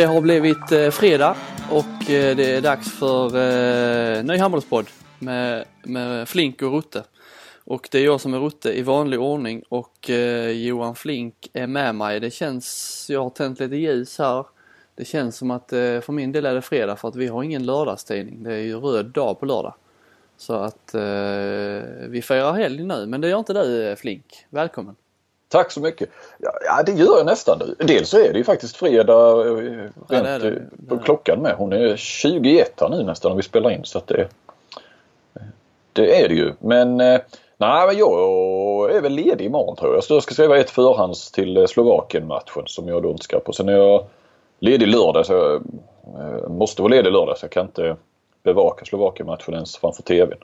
Det har blivit eh, fredag och eh, det är dags för eh, ny handbollspodd med, med Flink och Rutte. Och det är jag som är Rutte i vanlig ordning och eh, Johan Flink är med mig. Det känns, jag har tänt lite ljus här. Det känns som att eh, för min del är det fredag för att vi har ingen lördagstidning. Det är ju röd dag på lördag. Så att eh, vi firar helg nu men det gör inte du eh, Flink. Välkommen! Tack så mycket. Ja, det gör jag nästan nu. Dels så är det ju faktiskt fredag eh, rent Ja, det det. på klockan med. Hon är 21 här nu nästan när vi spelar in så att det, det är det ju. Men eh, nej, men jag är väl ledig imorgon tror jag. Så jag ska skriva ett förhands till eh, Slovakien-matchen som jag då inte ska på. Sen är jag ledig lördag så jag eh, måste vara ledig lördag så jag kan inte bevaka Slovakien-matchen ens framför TVn.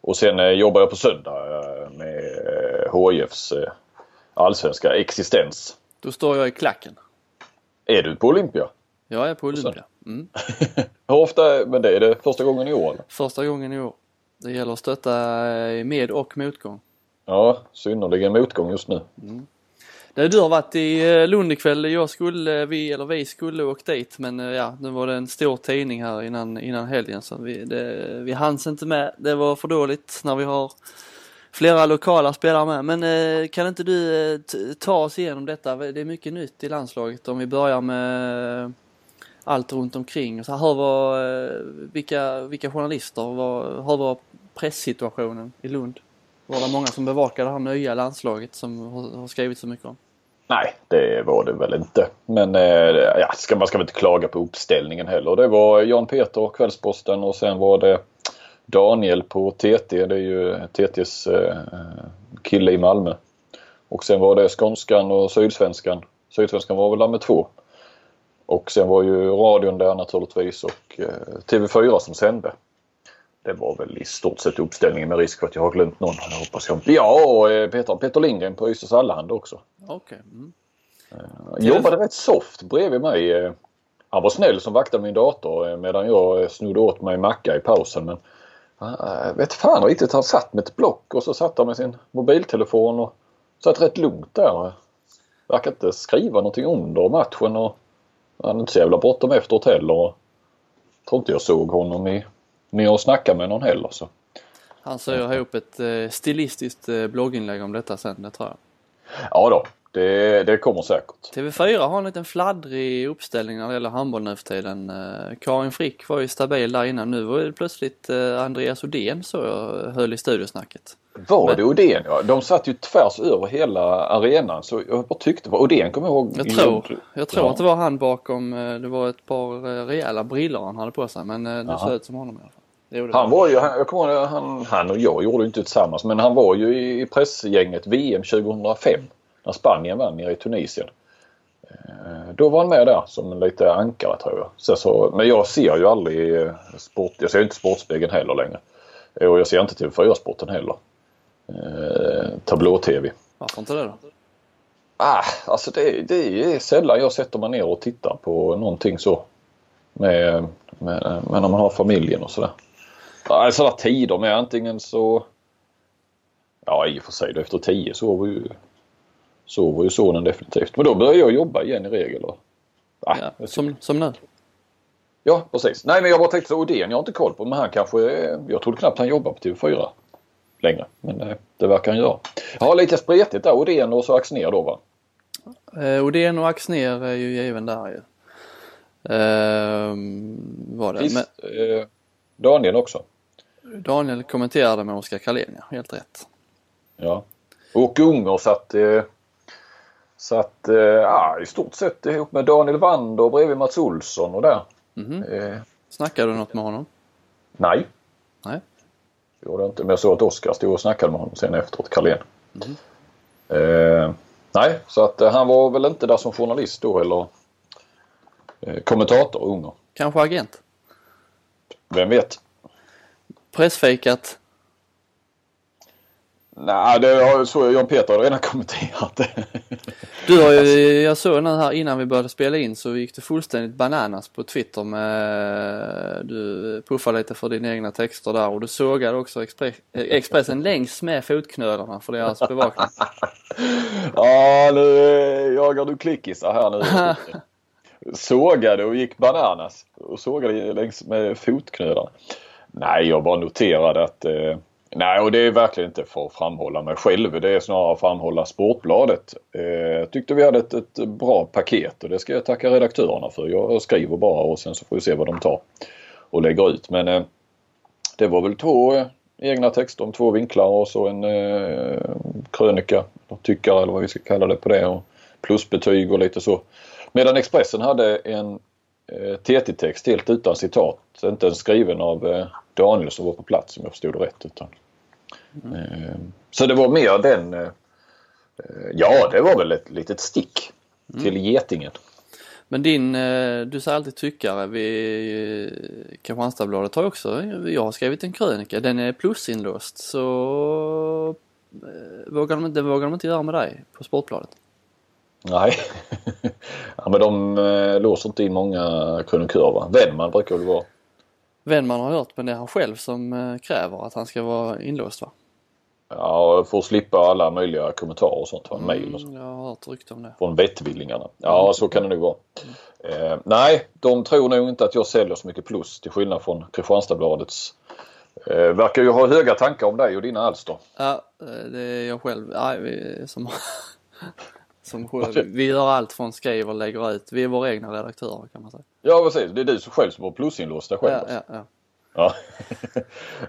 Och sen eh, jobbar jag på söndag eh, med eh, HIFs eh, allsvenska existens. Då står jag i klacken. Är du på Olympia? Jag är på Olympia. Mm. Hur ofta? Men det är det första gången i år? eller? Första gången i år. Det gäller att stötta eh, med och motgång. Ja, synnerligen motgång just nu. Nej, Du har varit i eh, Lund ikväll. Jag skulle, vi, eller vi skulle åkt dit men eh, ja, nu var det en stor tidning här innan, innan helgen så vi, det, vi hanns inte med. Det var för dåligt när vi har flera lokala spelare med. Men eh, kan inte du eh, t- ta oss igenom detta? Det är mycket nytt i landslaget om vi börjar med allt runt omkring. Så här, hur var, eh, vilka, vilka journalister, var, hur var presssituationen i Lund? Var det många som bevakade det här nya landslaget som har, har skrivit så mycket om? Nej, det var det väl inte. Men eh, ja, ska, man ska väl inte klaga på uppställningen heller. Det var Jan Peter, Kvällsposten och sen var det Daniel på TT. Det är ju TTs eh, kille i Malmö. Och sen var det Skånskan och Sydsvenskan. Sydsvenskan var väl där med två. Och sen var ju radion där naturligtvis och eh, TV4 som sände. Det var väl i stort sett uppställningen med risk för att jag har glömt någon. Jag hoppas jag inte. Ja, och eh, Peter, Peter Lindgren på Ysters Allehanda också. Okej. Mm. Jobbade rätt soft bredvid mig. Han var snäll som vaktade min dator medan jag snodde åt mig macka i pausen. Men uh, vet fan riktigt. Han satt med ett block och så satt han med sin mobiltelefon och satt rätt lugnt där. Verkar inte skriva någonting under matchen och han hade inte så jävla bråttom efteråt heller. Och tror inte jag såg honom i, när jag snackade med någon heller. Så. Han syr ihop ett eh, stilistiskt eh, blogginlägg om detta sen, det tror jag. Ja då, det, det kommer säkert. TV4 har en liten fladdrig uppställning när det gäller handboll nu för tiden. Eh, Karin Frick var ju stabil där innan. Nu var det plötsligt eh, Andreas Odén så jag höll i studiosnacket. Var Men- det Odén? Ja. De satt ju tvärs över hela arenan så jag bara tyckte, var Odén kommer jag ihåg? Jag tror, jag tror Ja. att det var han bakom, eh, det var ett par rejäla brillor han hade på sig men det såg ut som honom i alla fall. Han var ju, han, jag kommer ihåg, han, han och jag gjorde ju inte tillsammans men han var ju i pressgänget VM 2005 när Spanien vann nere i Tunisien. Eh, Då var han med där som en lite ankare tror jag. Så, så, men jag ser ju aldrig eh, sport, jag ser inte Sportspegeln heller längre. Och jag ser inte TV4-sporten heller. Eh, Tablå-TV. Varför inte det då? Ah, alltså det, det är sällan jag sätter mig ner och tittar på någonting så. Med, med, med när man har familjen och sådär. Ja, sådana tider med antingen så... Ja i och för sig då, efter tio sover ju, sover ju sonen definitivt. Men då börjar jag jobba igen i regel. Och, ah, Ja, som, som nu. Ja, precis. Nej, men jag bara tänkte så Odén, jag har inte koll på men han kanske... eh, Jag trodde knappt han jobbar på TV4 längre. Men eh, det verkar han göra. Ja, lite spretigt där. Odén och så Axnér då va? Eh, Odén och Axnér är ju given där ju. Ehm, var det. Men Visst, eh, Daniel också. Daniel kommenterade med Oskar Karlén, ja. Helt rätt. Ja. Och Unger satt, eh, satt eh, ja, i stort sett ihop med Daniel Wander bredvid Mats Olsson och där. Mhm. Eh, Snackade du något med honom? nej, Nej. det gjorde jag inte. Men jag såg att Oskar stod och snackade med honom sen efteråt, Carlén. Eh, nej, så att eh, han var väl inte där som journalist då eller eh, kommentator, Unger. Kanske agent? Vem vet? Pressfikat? Nej, det har- såg jag Jan Peter har redan kommenterat det. Du har ju, jag såg nu här innan vi började spela in så gick det fullständigt bananas på Twitter med, du puffade lite för dina egna texter där och du sågade också Expre- eh, Expressen längs med fotknölarna för deras bevakning. Ja, nu jagar du klickisar här nu. sågade och gick bananas och sågade längs med fotknölarna. Nej, jag bara noterade att eh, Nej, och det är verkligen inte för att framhålla mig själv. Det är snarare att framhålla Sportbladet. Eh, jag tyckte vi hade ett, ett, bra paket och det ska jag tacka redaktörerna för. Jag skriver bara och sen så får vi se vad de tar och lägger ut. Men eh, det var väl två eh, egna texter om två vinklar och så en krönika, tyckare eller vad vi ska kalla det på det. Och plusbetyg och lite så. Medan Expressen hade en TT-text helt utan citat. Inte ens skriven av Daniel som var på plats om jag förstod det rätt. Utan, mm. eh, så det var mer den... Eh, ja, det var väl ett litet stick mm. till Getingen. Men din, eh, du säger alltid tyckare eh, Kristianstadsbladet har också, jag har skrivit en krönika, den är plusinlåst så vågar de, inte, vågar de inte göra med dig på Sportbladet? Nej, ja, men de låser inte in många krönikörer va? Wennman brukar väl vara? Wennman har hört men det är han själv som eh, kräver att han ska vara inlåst va? Ja, för att slippa alla möjliga kommentarer och sånt. Mm, mail och sånt. Jag har hört rykte om det. Från vettvillingarna. Ja, mm. så kan det nog vara. Mm. Eh, nej, de tror nog inte att jag säljer så mycket plus till skillnad från Kristianstadsbladets eh, verkar ju ha höga tankar om dig och dina alster. Ja, eh, det är jag själv nej, som Som vi gör allt från skriver och lägger ut. Vi är våra egna redaktörer kan man säga. Ja precis, det är du som själv som har plusinlåst dig själv. Ja, ja, ja. ja.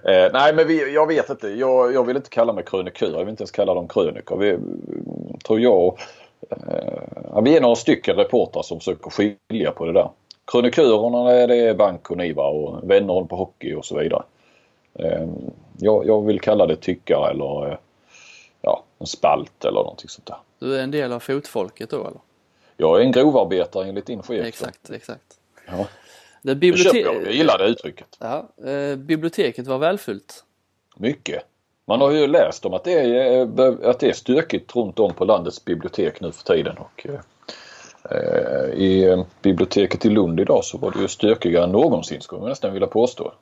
eh, nej men vi, jag vet inte, jag, jag vill inte kalla mig krönikör. Jag vill inte ens kalla dem krönikor. Vi, tror jag, eh, vi är några stycken reportrar som försöker skilja på det där. Krönikörerna det är Bank och Niva och Vänner på hockey och så vidare. Eh, jag, jag, vill kalla det tyckare eller eh, en spalt eller någonting sånt där. Du är en del av fotfolket då eller? Jag är en grovarbetare enligt din chef. Exakt, exakt. Ja. Det, bibliotek... det jag. Jag gillar det uttrycket. Ja, eh, biblioteket var välfyllt. Mycket. Man har ju läst om att det, är, eh, att det är stökigt runt om på landets bibliotek nu för tiden. Och, eh, I biblioteket i Lund idag så var det ju stökigare än någonsin skulle man nästan vilja påstå.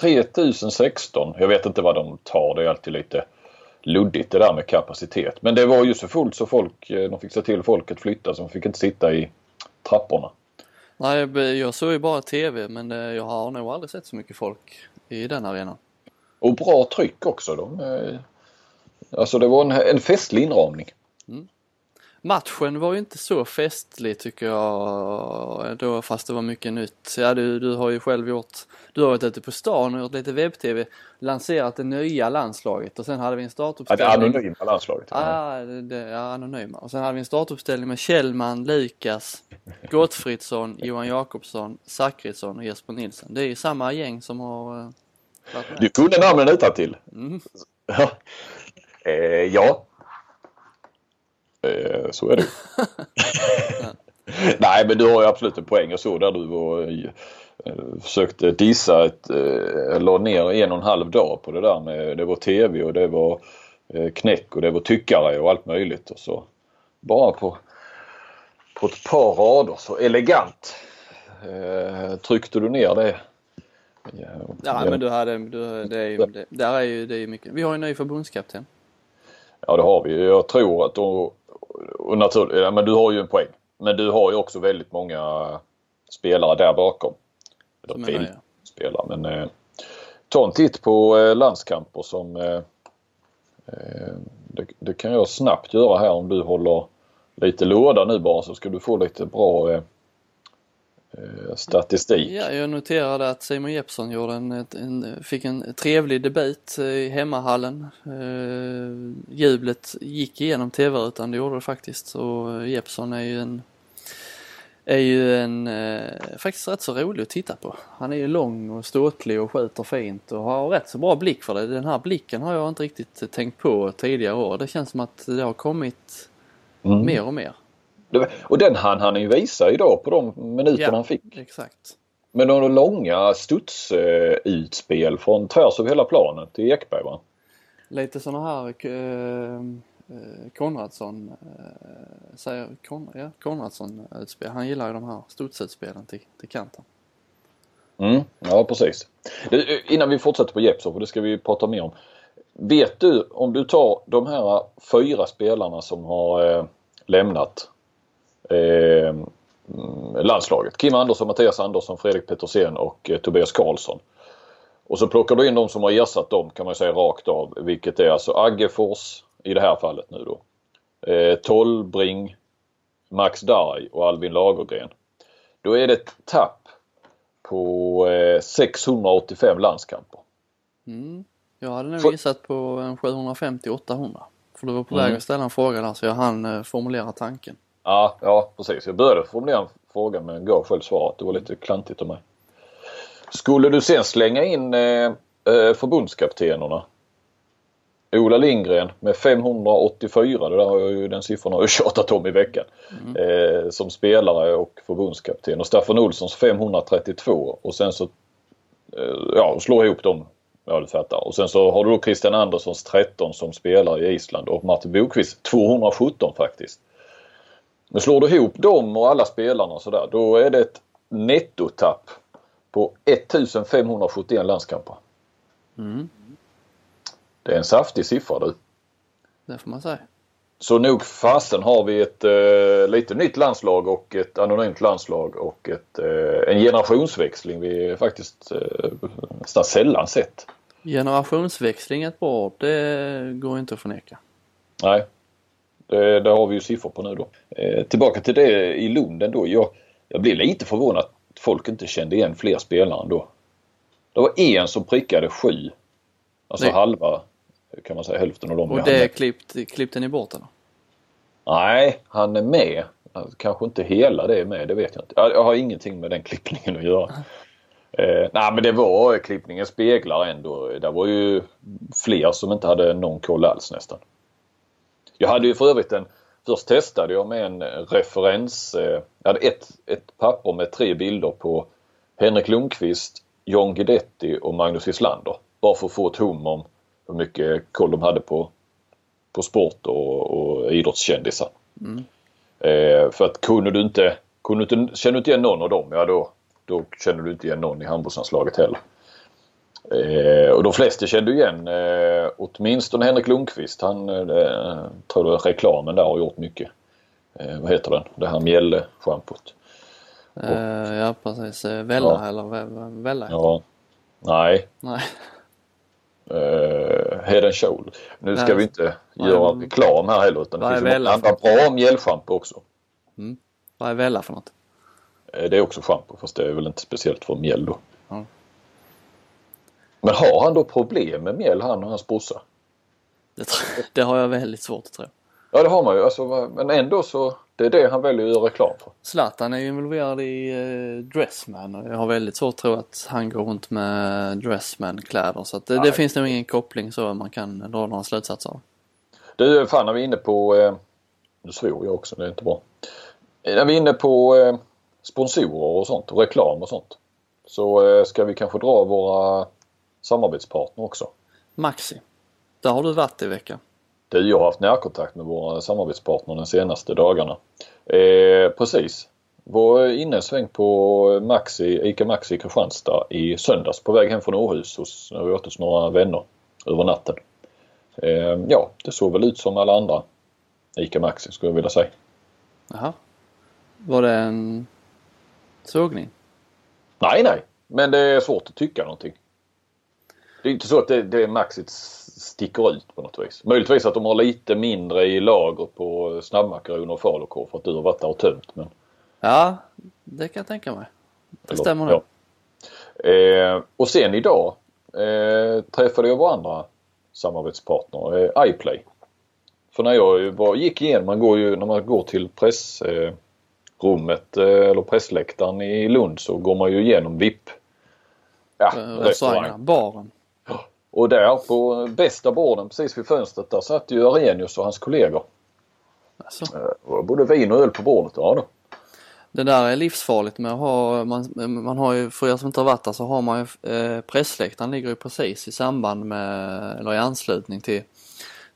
3016, jag vet inte vad de tar, det är alltid lite luddigt det där med kapacitet. Men det var ju så fullt så folk, eh, de fick se till folket flytta så de fick inte sitta i trapporna. Nej, jag såg ju bara TV men eh, jag har nog aldrig sett så mycket folk i den arenan. Och bra tryck också. De, alltså det var en, en festlig inramning. Mm. Matchen var ju inte så festlig tycker jag då fast det var mycket nytt. Ja du, du har ju själv gjort, du har varit ute på stan och gjort lite webb-tv, lanserat det nya landslaget och sen hade vi en startuppställning. Ja, det anonyma landslaget. Ah, det, ja, anonyma. Och sen hade vi en startuppställning med Kjellman, Lukas, Gottfridsson, Johan Jakobsson, Zachrisson och Jesper Nilsson. Det är ju samma gäng som har uh, varit med. Du kunde namnen utan till. Mm. Ja. Eh, ja, Eh, så är det Nej men du har ju absolut en poäng. Jag såg där du var, eh, försökte dissa ett, eh, la ner en och en halv dag på det där med det var tv och det var knäck och det var tyckare och allt möjligt och så bara på, på ett par rader så elegant eh, tryckte du ner det. Ja, ja men du hade, du, det är ju, det, där är ju, det är mycket. Vi har ju en ny förbundskapten. Ja det har vi. Jag tror att då, och naturligt, ja, men du har ju en poäng. Men du har ju också väldigt många spelare där bakom. Eller till spelare. Men eh, ta en titt på eh, landskamper som eh, eh, det, det, kan jag snabbt göra här om du håller lite låda nu bara så ska du få lite bra Eh, statistik. Ja, jag noterade att Simon Jeppsson gjorde en, en, fick en trevlig debut i hemmahallen. Eh, jublet gick igenom tv-rutan, det gjorde det faktiskt. Så Jeppsson är ju en är ju en eh, faktiskt rätt så rolig att titta på. Han är ju lång och ståtlig och skjuter fint och har rätt så bra blick för det. Den här blicken har jag inte riktigt tänkt på tidigare år. Det känns som att det har kommit mm. mer och mer. Och den hann han ju visa idag på de minuter ja, han fick. Exakt. Men några långa studsutspel från tvärs över hela planen till Ekberg va? Lite sådana här eh, Konradsson eh, säger Kon, ja, Konradsson utspel. Han gillar ju de här studsutspelen till, till kanten. Mm, ja precis. Innan vi fortsätter på Jeppsson, för det ska vi prata mer om. Vet du om du tar de här fyra spelarna som har eh, lämnat Eh, landslaget. Kim Andersson, Mattias Andersson, Fredrik Petersen och eh, Tobias Karlsson. Och så plockar du in de som har ersatt dem kan man säga rakt av. Vilket är alltså Aggefors i det här fallet nu då. Eh, Tollbring, Max Darj och Albin Lagergren. Då är det ett tapp på eh, 685 landskamper. Mm. Jag hade nog gissat på 750-800. För du var på mm. väg att ställa en fråga där så jag hann eh, formulera tanken. Ja, ja precis. Jag började formulera en fråga men gav själv svaret. Det var lite klantigt av mig. Skulle du sen slänga in eh, eh förbundskaptenerna Ola Lindgren med 584, det där har jag ju, den siffran har jag tjatat om i veckan. Mm. Eh, som spelare och förbundskapten. Och Staffan Olssons 532 och sen så eh, ja, slå ihop dem. Ja du fattar. Och sen så har du då Christian Anderssons 13 som spelar i Island och Martin Bokvist 217 faktiskt. Men slår du ihop dem och alla spelarna sådär då är det ett nettotapp på 1571 landskamper. Mm. Det är en saftig siffra du. Det får man säga. Så nog fasen har vi ett eh, lite nytt landslag och ett anonymt landslag och ett, eh, en generationsväxling vi faktiskt eh, nästan sällan sett. Generationsväxling ett bra ord, det går inte att förneka. Nej, det, det har vi ju siffror på nu då. Eh, tillbaka till det i Lund ändå. Jag, jag blir lite förvånad att folk inte kände igen fler spelare ändå. Det var en som prickade sju. Alltså Nej. halva kan man säga hälften av dem. Och det klippt, klippte ni bort eller? Nej, han är med. Kanske inte hela det är med, det vet jag inte. Jag har ingenting med den klippningen att göra. Eh, nej men det var klippningen speglar ändå. Det var ju fler som inte hade någon koll alls nästan. Jag hade ju för övrigt en Först testade jag med en referens. Eh, jag hade ett, ett papper med tre bilder på Henrik Lundqvist, John Guidetti och Magnus Islander. Bara för att få ett hum om hur mycket koll de hade på, på sport och, och idrottskändisar. Mm. Eh, för att kunde du inte, kunde du inte, känner du inte igen någon av dem, ja då, då känner du inte igen någon i handbollslandslaget heller. Eh, och de flesta kände igen eh, åtminstone Henrik Lundqvist. Han eh, tror jag reklamen där har gjort mycket. Eh, vad heter den? Det här mjälle-schampot. Eh, ja precis. Eh, Vella ja. eller Vella Ja. Nej. Nej uh, Head and Shoulder. Nu ska Nej. vi inte Nej. göra reklam här heller utan det finns många andra bra mjällschampo också. Mm. Vad är Vella för något? Uh, det är också schampo fast det är väl inte speciellt för mjäll då. Mm. Men har han då problem med mjäll han och hans brorsa? Det, det har jag väldigt svårt att tro. Ja det har man ju alltså, men ändå så det är det han väljer att göra reklam för. Zlatan är ju involverad i eh, Dressman och jag har väldigt svårt att tro att han går runt med Dressman-kläder så att det, det, finns nog ingen koppling så man kan dra några slutsatser av. Du, fan när vi är inne på, eh, nu svor jag också, det är inte bra. När vi är inne på eh, sponsorer och sånt och reklam och sånt så eh, ska vi kanske dra våra samarbetspartner också. Maxi, där har du varit i veckan. Du, jag har haft närkontakt med våra samarbetspartner de senaste dagarna. Eh, precis. Var inne en sväng på Maxi, ICA Maxi i Kristianstad i söndags på väg hem från Åhus hos, hos några vänner över natten. Eh, ja, det såg väl ut som alla andra ICA Maxi skulle jag vilja säga. Jaha. Var det en sågning? Nej, nej. Men det är svårt att tycka någonting. Det är inte så att det, det Maxit sticker ut på något vis. Möjligtvis att de har lite mindre i lager på snabbmakaroner och falukorv för att du har varit där och tömt. Men... Ja, det kan jag tänka mig. Det stämmer nog. Ja. Eh, och sen idag eh, träffade jag vår andra samarbetspartner, eh, iPlay. För när jag var, gick igenom, man går ju, när man går till pressrummet eh, eller pressläktaren i Lund så går man ju igenom VIP. Ja, restaurangen, baren. Och där på bästa borden precis vid fönstret där satt ju Arrhenius och hans kollegor. Alltså. Och både vin och öl på bordet. Ja då. Det där är livsfarligt med att ha, man, man har ju, för er som inte har varit där så har man ju, eh, pressläktaren ligger ju precis i samband med, eller i anslutning till,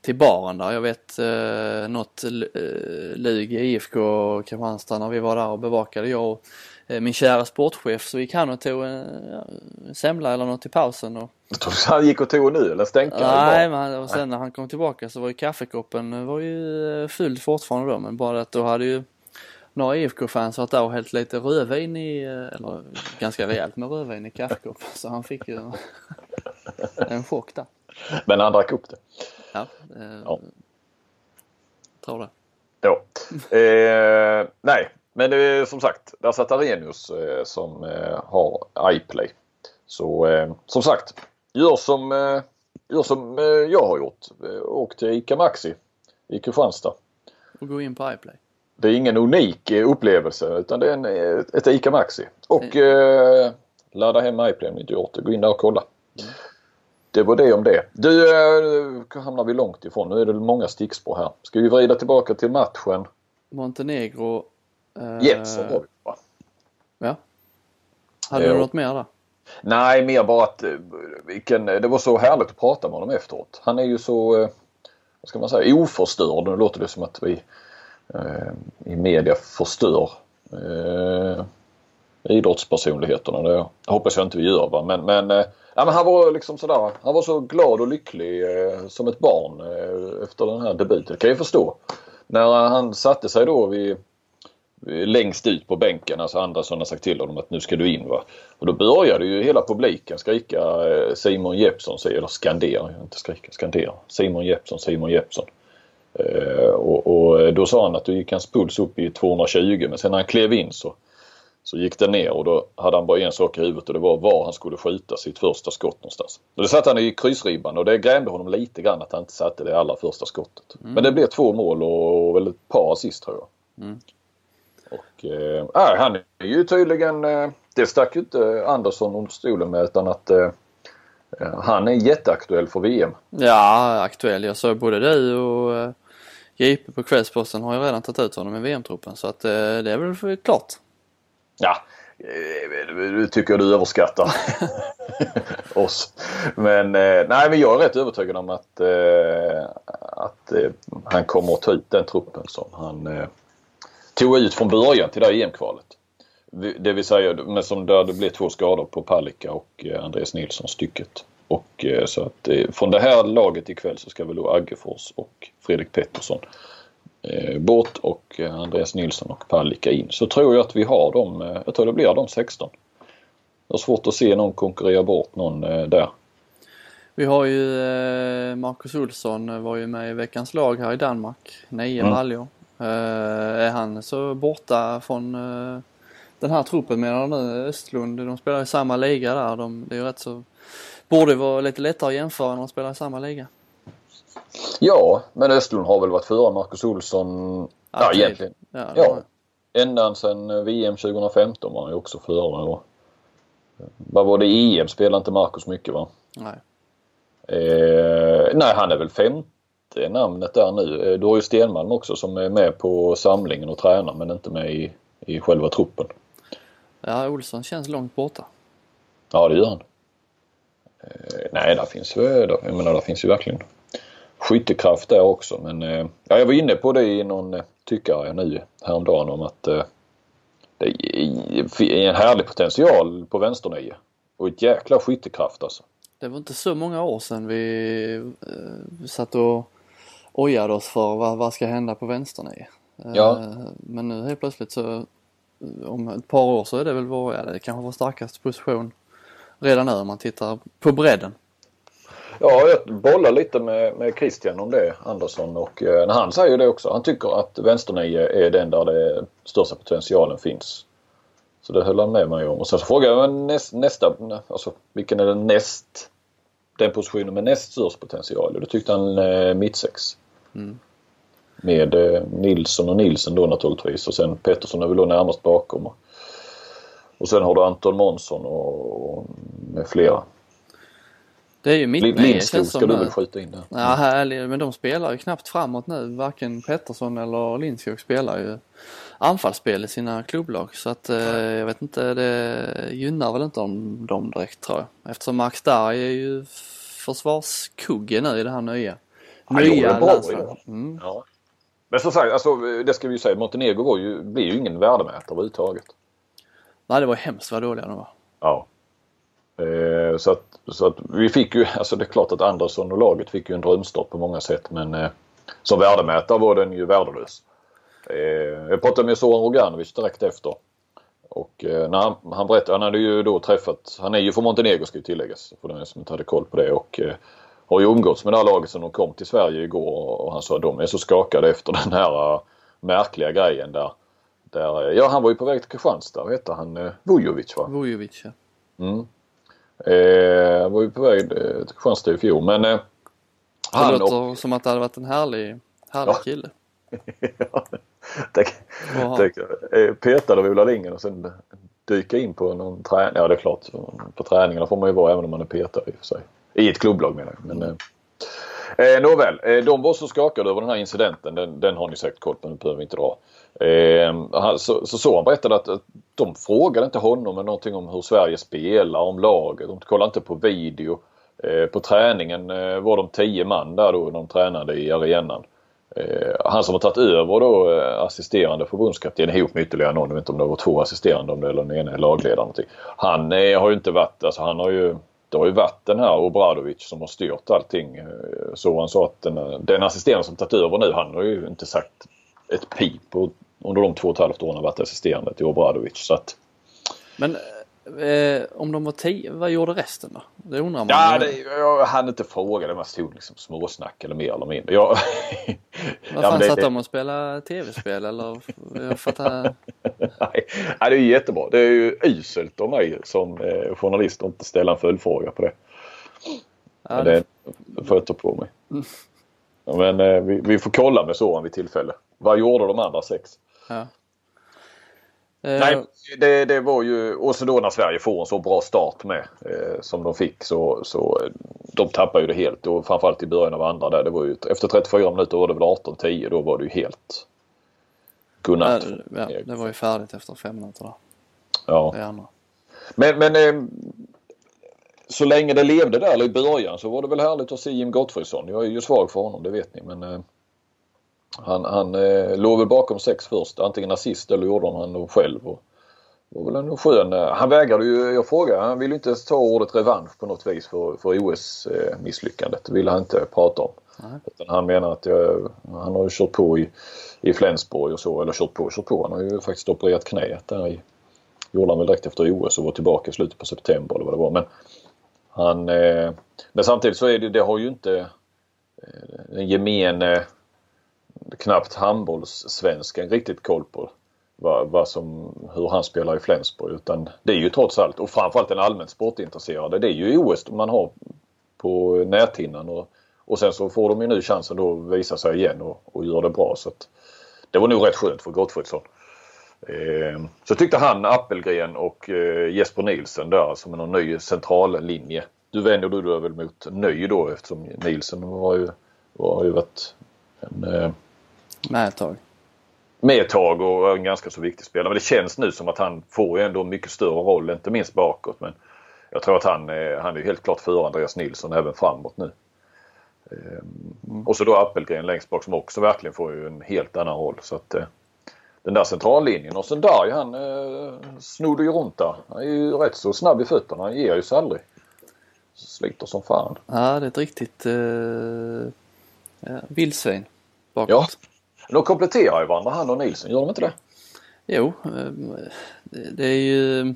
till baren där. Jag vet eh, något eh, lig i IFK Kristianstad när vi var där och bevakade jag och Eh, min kära sportchef så gick han och tog en, en semla eller något i pausen. Och... Han gick och tog en öl, en stänkare? Nej, men och sen när han kom tillbaka så var ju kaffekoppen var ju eh, fylld fortfarande då men bara att då hade ju några IFK-fans varit där och hällt lite rödvin i, eh, eller ganska rejält med rödvin i kaffekoppen. Så han fick ju en chock där. Men han drack upp det. Ja, eh, ja. tror det. Ja. Eh, nej, men det är som sagt, där satt Arrhenius eh, som eh, har iPlay. Så eh, som sagt, gör som, eh, gör som jag har gjort. Åk till ICA Maxi i Kristianstad. Och gå in på iPlay. Det är ingen unik upplevelse utan det är en, ett ICA Maxi. Och eh, ladda hem iPlay om ni inte gjort det. Gå in där och kolla. Mm. Det var det om det. Du, eh, hamnar vi långt ifrån. Nu är det många stickspår här. Ska vi vrida tillbaka till matchen? Montenegro. Eh... Jetson var vi va? Ja. Hade du något mer där? Nej, mer bara att eh, vilken, det var så härligt att prata med honom efteråt. Han är ju så, eh, vad ska man säga, oförstörd. Nu låter det som att vi eh, i media förstör eh, idrottspersonligheterna. Det hoppas jag inte vi gör va. Men, men, eh, ja, men han var liksom sådär, han var så glad och lycklig eh, som ett barn eh, efter den här debuten. kan jag förstå. När han satte sig då vid längst ut på bänken. Alltså Andersson har sagt till honom att nu ska du in. Va? Och då började ju hela publiken skrika eh, Simon Jeppsson, eller skandera, inte skrika, skandera. Simon Jeppsson, Simon Jeppsson. Eh, och, och, då sa han att då gick hans puls upp i 220 men sen när han klev in så, så gick det ner och då hade han bara en sak i huvudet och det var var han skulle skjuta sitt första skott någonstans. Och då satt han i kryssribban och det grämde honom lite grann att han inte satte det allra första skottet. Mm. Men det blev två mål och, och väl ett par assist tror jag. Mm. Och, äh, han är ju tydligen, äh, det stack ju inte Andersson under stolen med utan att äh, han är jätteaktuell för VM. Ja, aktuell. Jag såg både du och äh, JP på Kvällsposten har ju redan tagit ut honom i VM-truppen så att det är väl klart. Ja, du tycker du överskattar oss. Men nej, men jag är rätt övertygad om att, att han kommer att ta ut den truppen som han tog ut från början till det här EM-kvalet. Det vill säga men som där det blev två skador på Palicka och eh, Andreas Nilsson stycket. Och eh, så att eh, från det här laget ikväll så ska väl då Aggefors och Fredrik Pettersson bort och Andreas Nilsson och Palicka in. Så tror jag att vi har dem, jag tror det blir de 16. Jag har svårt att se någon konkurrera bort någon där. Vi har ju Marcus Olsson var ju med i veckans lag här i Danmark. Nio mm. baljor. Eh, är han så borta från eh, den här truppen menar nu Östlund, de spelar i samma liga där. De, det är ju rätt så... Borde vara lite lättare att jämföra när de spelar i samma liga. Ja, men Östlund har väl varit före Marcus Olsson... Alltid. Ja, egentligen. Ja, ja. Ända sedan eh, VM 2015 var han ju också före. Och... Vad var det i EM spelade inte Marcus mycket va? Nej. Eh, nej, han är väl 15 det namnet där nu. Eh, du har ju Stenmalm också som är med på samlingen och tränar men inte med i, i själva truppen. Ja, Olsson känns långt borta. Ja, det gör han. Eh, nej, där finns, eh, jag menar, där finns ju verkligen skyttekraft där också. Men ja, jag var inne på det i någon tyckare nu häromdagen om att det är en härlig potential på vänsternio. Och ett jäkla skyttekraft alltså. Det var inte så många år sedan vi eh, satt och ojade oss för vad, vad ska hända på vänsternio. Eh, ja. Men nu helt plötsligt så om ett par år så är det väl vår, ja, det kanske vår starkaste position redan nu om man tittar på bredden. Ja, jag bollar lite med, med Christian om det, Andersson. Och eh, han säger det också. Han tycker att vänsternio är den där det största potentialen finns. Så det höll han med mig om. Och sen så frågade jag näst, nästa, alltså vilken är den näst, den positionen med näst störst potential? Och då tyckte han eh, mittsex. Mm. Med eh, Nilsson och Nilsen då naturligtvis och sen Pettersson är väl då närmast bakom. Och, sen har du Anton Månsson och, och med flera. Det är ju mitt Lindskog ska du väl skjuta in där? Ja, härligt. Men de spelar ju knappt framåt nu. Varken Pettersson eller Lindskog spelar ju anfallsspel i sina klubblag. Så att eh, jag vet inte, det gynnar väl inte dem, dem direkt tror jag. Eftersom Max Darj är ju försvarskugge nu i det här nya. Nya landslaget. Mm. Ja. Men som sagt, alltså, det ska vi ju säga, Montenegro var ju, blir ju ingen värdemätare överhuvudtaget. Nej, det var hemskt vad dåliga de var. Ja. Eh, så, att, så att vi fick ju, alltså det är klart att Andersson och laget fick ju en drömstart på många sätt men eh, som värdemätare var den ju värdelös. Eh, jag pratade med Zoran Roganovic direkt efter. Och eh, när han, han berättade, han hade ju då träffat, han är ju från Montenegro ska ju tilläggas för den som inte hade koll på det och eh, har ju umgåtts med det här laget som de kom till Sverige igår och han sa att de är så skakade efter den här uh, märkliga grejen där. där ja han var ju på väg till Kristianstad, vad heter han? Uh, Vujovic va? Vujovic ja. Mm. Eh, var ju på väg till Kristianstad i fjol men eh, han Det låter och... som att det hade varit en härlig, härlig ja. kille. ja, tänk, tänk, petad av Ola Lindgren och sen dyka in på någon träning. Ja det är klart, på träningarna får man ju vara även om man är petad i och för sig. I ett klubblag menar jag. Men, eh, eh, nåväl, eh, de var så skakade över den här incidenten. Den, den har ni säkert koll på, den behöver vi inte dra. Eh, så, så, så han berättade att, att de frågade inte honom någonting om hur Sverige spelar, om laget. De kollade inte på video. Eh, på träningen eh, var de tio man där då när de tränade i arenan. Eh, han som har tagit över då eh, assisterande förbundskapten ihop med ytterligare någon, jag vet inte om det var två assisterande om det eller den ena är lagledare. Han eh, har ju inte varit, alltså han har ju det har ju varit den här Obradovic som har styrt allting. Eh, så han sa att den, den assisterande som tagit över nu han har ju inte sagt ett pip under de två och ett halvt åren han varit assisterande till Obradovic. Så att... Men Eh, om de var tio, vad gjorde resten då? Det undrar man. Ja, det, jag hann inte fråga. Det var stod liksom småsnack eller mer eller mindre. Jag... vad fan ja, satt de och spelade tv-spel eller? Jag fattar... Nej, det är jättebra. Det är ju uselt av mig som eh, journalist att inte ställa en följdfråga på det. Ja, Men det får jag ta på mig. Men eh, vi, vi, får kolla med Soran vid tillfälle. Vad gjorde de andra sex? Ja. Nej, eh, det, det var ju och så då när Sverige får en så bra start med eh, som de fick så, så de tappar ju det helt och framförallt i början av andra där. Det var ju, efter 34 minuter var det väl 18-10 då var det ju helt godnatt. Ja, det var ju färdigt efter fem minuter där. Ja. Men, men eh, så länge det levde där eller i början så var det väl härligt att se Jim Gottfridsson. Jag är ju svag för honom, det vet ni. Men eh, han, han eh, låg väl bakom sex först, antingen assist eller gjorde han det själv. Och, var väl en skön, eh, han vägrade ju, jag frågade, han ville inte ta ordet revansch på något vis för, för OS-misslyckandet. Det ville han inte prata om. Utan han menar att jag, han har ju kört på i, i Flensburg och så, eller kört på kört på. Han har ju faktiskt opererat knäet där i, gjorde han väl direkt efter OS och var tillbaka i slutet på september eller vad det var. Men, han, eh, men samtidigt så är det, det har ju inte eh, den gemene knappt handbollssvensken riktigt koll på vad, vad som, hur han spelar i Flensburg. Utan det är ju trots allt, och framförallt den allmänt sportintresserade, det är ju OS man har på näthinnan. Och, och sen så får de ju nu chansen då att visa sig igen och, och göra det bra. Så att, det var nog rätt skönt för Gottfridsson. Eh, så tyckte han Appelgren och eh, Jesper Nielsen där som en ny central linje. Du vänder du dig väl mot ny då eftersom Nielsen har ju, har ju varit en, eh, med ett tag. Med ett tag och en ganska så viktig spelare. Men det känns nu som att han får ju ändå mycket större roll, inte minst bakåt. Men jag tror att han, han är helt klart före Andreas Nilsson även framåt nu. Mm. Och så då Appelgren längst bak som också verkligen får ju en helt annan roll. Så att, eh, den där centrallinjen och sen där han eh, snodde ju runt där. Han är ju rätt så snabb i fötterna. Han ger ju sig aldrig. Sliter som fan. Ja det är ett riktigt eh, ja, vildsvin bakåt. Ja. De kompletterar ju varandra han och Nilsson, gör de inte det? Jo, eh, det är ju eh,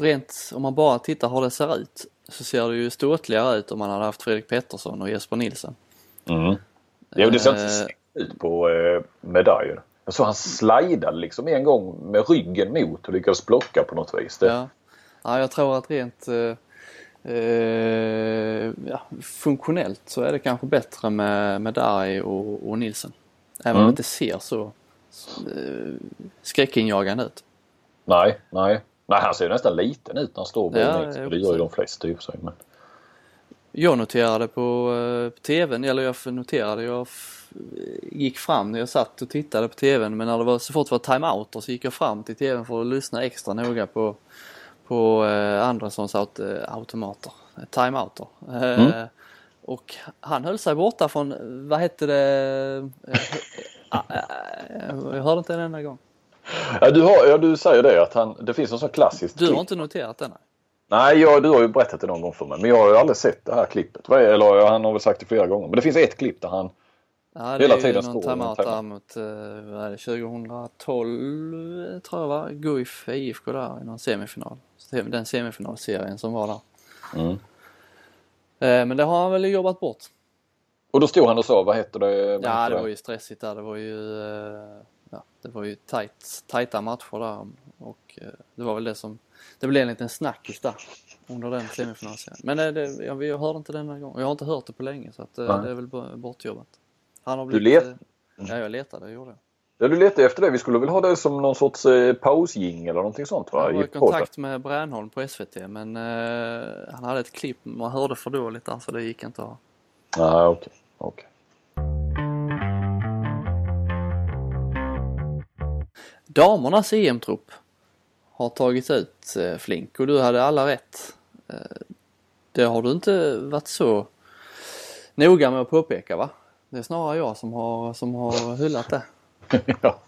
rent om man bara tittar hur det ser ut så ser det ju ståtligare ut om man hade haft Fredrik Pettersson och Jesper Nilsson. Mm. Jo, det ser inte uh, ut på medaljen. Jag såg han slidade liksom en gång med ryggen mot och lyckades blocka på något vis. Det... Ja. ja, jag tror att rent uh, ja, funktionellt så är det kanske bättre med, med Dari och, och Nilsson. Även mm. om det inte ser så uh, skräckinjagande ut. Nej, nej. Nej, han ser nästan liten ut när han står bredvid ja. Det gör ju de flesta i och för sig. Men... Jag noterade på, på TVn, eller jag noterade, jag gick fram när jag satt och tittade på TVn men när det var, så fort det var timeouter så gick jag fram till TVn för att lyssna extra noga på, på eh, Anderssons aut eh, automater, timeouter. Eh, mm. Eh, och han höll sig borta från, vad hette det, jag hörde inte en enda gång. Ja du, har, ja, du säger det att han, det finns en sån klassisk Du har inte noterat den? Nej, jag, du har ju berättat det någon gång för mig men jag har ju aldrig sett det här klippet. Eller han har väl sagt det flera gånger. Men det finns ett klipp där han Ja, det Hela är tiden någon där mot, eh, vad är det, 2012 tror jag va? Guif IFK där i någon semifinal. Sem- Den semifinalserien som var där. Mm. Eh, Men det har han väl jobbat bort. Och då stod han och sa, vad heter det? Vad Ja, det var ju stressigt där. Det var ju, eh, ja, det var ju tight, tajta matcher där och eh, det var väl det som, det blev en liten snackis där under den semifinalserien. Men det, jag, jag hörde inte den här gången. Jag har inte hört det på länge så att det är väl bo- bortjobbat. Han har Du blivit, let- eh, Ja, jag letade, jag gjorde det. Ja, du letade efter det. Vi skulle väl ha det som någon sorts eh, pausjingel eller någonting sånt va? Jag var i kontakt med Bränholm på SVT men eh, han hade ett klipp, man hörde för dåligt där så det gick inte att ha. Nej, okej. okej. Damernas EM-trupp har tagits ut eh, Flink och du hade alla rätt. Eh, det har du inte varit så noga med att påpeka va? Det är snarare jag som har, som har hyllat det. ja.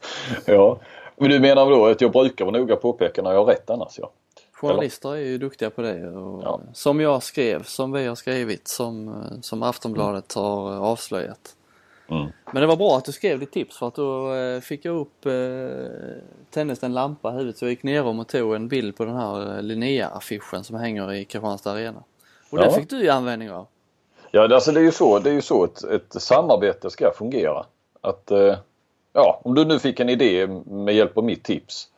ja. Men du menar då att jag brukar vara noga påpeka när jag har rätt annars ja? Journalister är ju duktiga på det och Ja. som jag skrev, som vi har skrivit, som, som Aftonbladet har eh, avslöjat. Mm. Men det var bra att du skrev ditt tips för att då eh, fick jag upp, eh, tändes en lampa i huvudet så jag gick ner och tog en bild på den här eh, Linnea-affischen som hänger i Kristianstad Arena. Och Ja. den fick du ju användning av. Ja, det- alltså det är ju så, det är ju så ett, ett samarbete ska fungera. Att, eh, ja, om du nu fick en idé med hjälp av mitt tips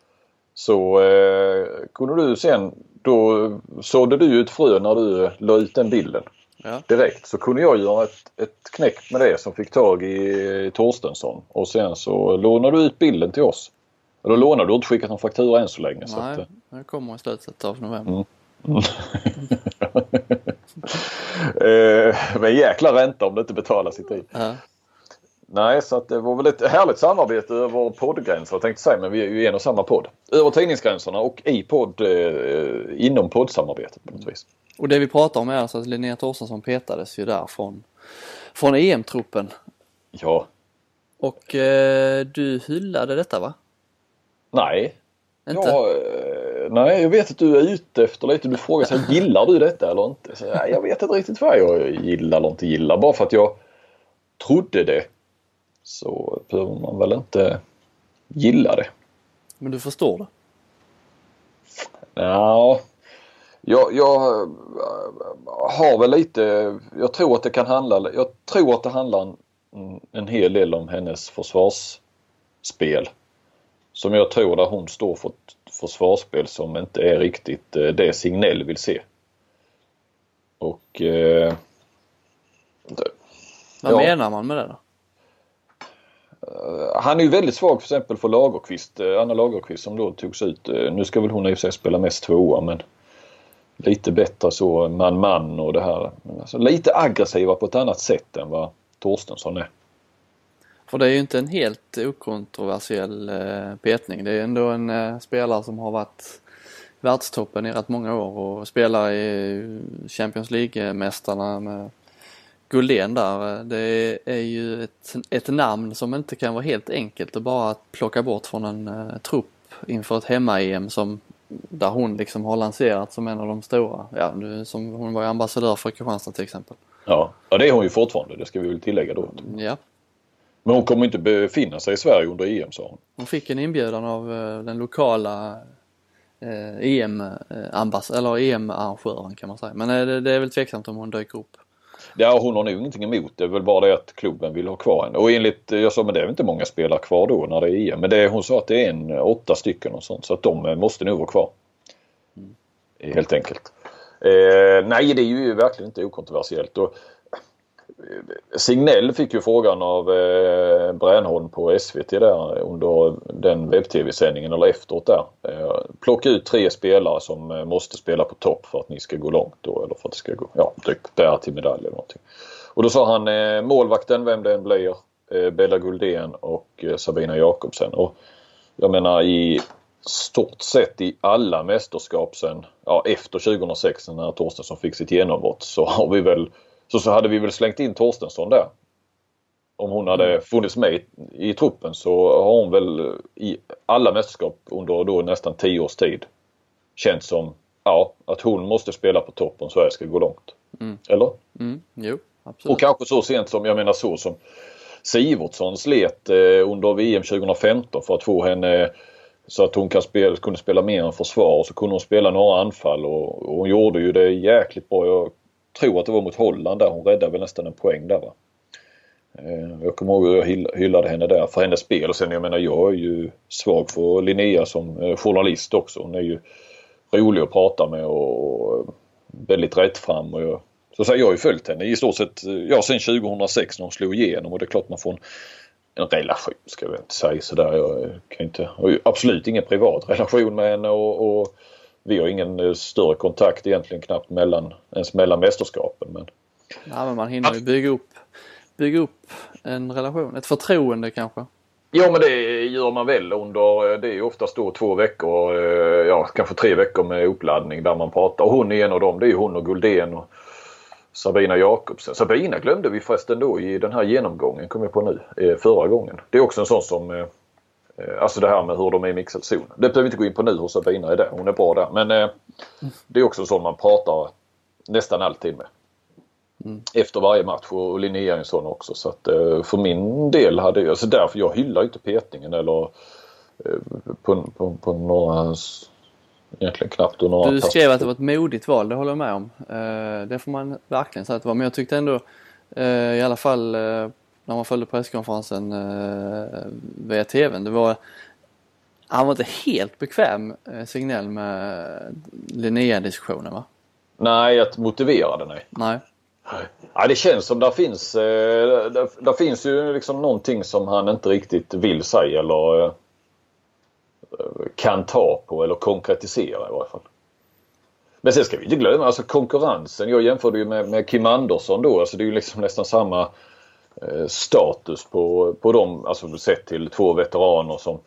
så eh, kunde du sen, då sådde du ett frö när du la ut den bilden Ja. direkt. Så kunde jag göra ett, ett knäck med det som fick tag i Torstensson och sen så lånade du ut bilden till oss. Eller lånade du har inte skickat någon faktura än så länge. Så att, Nej, eh, det kommer i slutet av november. Mm. eh, men jäkla ränta om det inte betalas i tid. Ja. Nej, så att det var väl ett härligt samarbete över poddgränser jag tänkte säga, men vi är ju en och samma podd. Över tidningsgränserna och i podd, eh, inom poddsamarbetet på något vis. Och det vi pratar om är alltså att Linnea Torstensson petades ju där från, från EM-truppen. Ja, Och eh, du hyllade detta va? nej. Inte? Ja, eh, nej, jag vet att du är ute efter lite. Du frågar så här, gillar du detta eller inte? Så, nej, jag vet inte riktigt vad jag gillar eller inte gillar. Bara för att jag trodde det så behöver man väl inte gilla det. Men du förstår det? Ja, jag, jag äh, har väl lite, jag tror att det kan handla, jag tror att det handlar en, en hel del om hennes försvarsspel. Som jag tror där hon står för ett försvarsspel som inte är riktigt eh, det Signell vill se. Och eh, det, Vad Ja. menar man med det då? han är ju väldigt svag för exempel för Lagerqvist, eh, Anna Lagerqvist som då togs ut. Eh, Nu ska väl hon i och för sig spela mest tvåa men lite bättre så man-man och det här. Alltså, lite aggressiva på ett annat sätt än vad Torstensson är. För det är ju inte en helt okontroversiell eh, petning. Det är ändå en eh, spelare som har varit världstoppen i rätt många år och spelar i Champions League-mästarna med Guldén där. Det är ju ett, ett namn som inte kan vara helt enkelt att bara plocka bort från en eh, trupp inför ett hemma-EM som där hon liksom har lanserat som en av de stora. Ja, nu, som hon var ambassadör för Kristianstad till exempel. Ja, ja det är hon ju fortfarande, det ska vi väl tillägga då. Ja, Men hon kommer inte befinna sig i Sverige under EM sa hon. Hon fick en inbjudan av eh, den lokala eh, EM, eh, eller EM-arrangören kan man säga. Men det, det är väl tveksamt om hon dyker upp. Ja, hon har nog ingenting emot det. är väl bara det att klubben vill ha kvar henne. Och enligt, jag sa men det är väl inte många spelare kvar då när det är EM. Men det, hon sa att det är en åtta stycken och sånt. Så att de måste nog vara kvar. Helt enkelt. Eh, nej, det är ju verkligen inte okontroversiellt. Och, Signell fick ju frågan av eh, Bränholm på SVT där under den webb-tv-sändningen eller efteråt där. Eh, plocka ut tre spelare som eh, måste spela på topp för att ni ska gå långt då eller för att det ska gå, ja, typ bära till medalj eller någonting. Och då sa han eh, målvakten, vem det än blir, eh, Bella Guldén och eh, Sabina Jakobsen. Och jag menar i stort sett i alla mästerskap sen, ja, efter 2006 när Torstensson fick sitt genombrott så har vi väl så, så hade vi väl slängt in Torstensson där. Om hon hade funnits med i, i truppen så har hon väl i alla mästerskap under då nästan 10 års tid känt som ja, att hon måste spela på topp om Sverige ska gå långt. Mm. Eller? Mm, jo, absolut. Och kanske så sent som, jag menar så som Sivertsson slet eh, under VM 2015 för att få henne så att hon kan spela, kunde spela mer än försvar och så kunde hon spela några anfall och, och hon gjorde ju det jäkligt bra. Jag tror att det var mot Holland där. Hon räddade väl nästan en poäng där va. Eh, jag kommer ihåg hur jag hyllade henne där för hennes spel. Och sen jag menar jag är ju svag för Linnea som eh, journalist också. Hon är ju rolig att prata med och väldigt rättfram. Och jag, så säger jag har ju följt henne i stort sett eh, ja, sen 2006 när hon slog igenom och det är klart man får en, en relation ska jag inte säga sådär. Jag kan inte, absolut ingen privat relation med henne och, och vi har ingen eh, större kontakt egentligen knappt mellan, ens mellan mästerskapen. Men... Ja, men man hinner ju bygga upp, bygga upp en relation, ett förtroende kanske. Ja men det gör man väl under, eh, det är oftast då två veckor, eh, ja kanske tre veckor med uppladdning där man pratar. Och hon är en av dem, det är hon och Guldén och Sabina Jakobsen. Sabina glömde vi förresten då i den här genomgången, kom jag på nu, förra gången. Det är också en sån som alltså det här med hur de är i mixad zon. Det behöver vi inte gå in på nu hur Sabina är där. Hon är bra där. Men eh, det är också så man pratar nästan alltid med. Mm. Efter varje match och Linnea är en sån också. Så att eh, för min del hade jag, alltså därför jag hyllar inte petningen eller eh, på, på, på några Egentligen knappt några Du skrev att det var ett modigt val, det håller jag med om. Eh, det får man verkligen säga att det var. Men jag tyckte ändå eh, i alla fall när man följde presskonferensen eh, via tvn. Det var, han var inte helt bekväm, eh, Signell, med Linnea-diskussionen va? Nej, att motivera det nej. Nej. Ja, det känns som där finns, eh, där, där, finns ju liksom någonting som han inte riktigt vill säga eller eh, kan ta på eller konkretisera i varje fall. Men sen ska vi inte glömma alltså konkurrensen. Jag jämförde ju med, med Kim Andersson då. Alltså det är ju liksom nästan samma Eh, status på, på dem, alltså sett till två veteraner som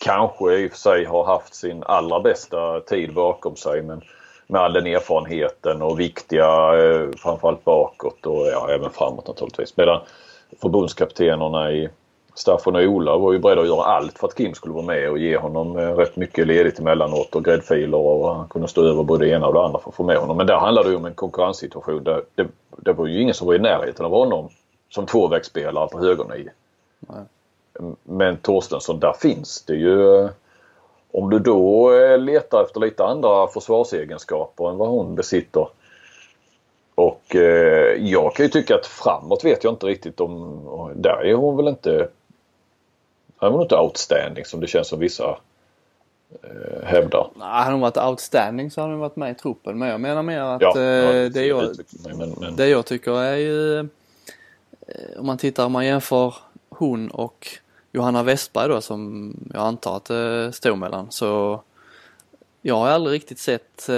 kanske i och för sig har haft sin allra bästa tid bakom sig men med all den erfarenheten och viktiga eh, framförallt bakåt och ja, även framåt naturligtvis. Medan förbundskaptenerna i Staffan och Ola var ju beredda att göra allt för att Kim skulle vara med och ge honom eh, rätt mycket ledigt emellanåt och gräddfiler och han kunde stå över både det ena och det andra för att få med honom. Men där handlade det ju om en konkurrenssituation där det, det var ju ingen som var i närheten av honom som tvåvägsspelare på högernie. Men Torstensson, där finns det ju om du då eh, letar efter lite andra försvarsegenskaper än vad hon besitter. Och eh, jag kan ju tycka att framåt vet jag inte riktigt om... Där är hon väl inte... Där är hon inte outstanding som det känns som vissa eh, hävdar. Nej, hade hon varit outstanding så hade hon varit med i truppen. Men jag menar mer att ja, eh, det, jag, men, men... det jag tycker är ju Eh, om man tittar, om man jämför hon och Johanna Westberg då som jag antar att det stod mellan så jag har aldrig riktigt sett eh,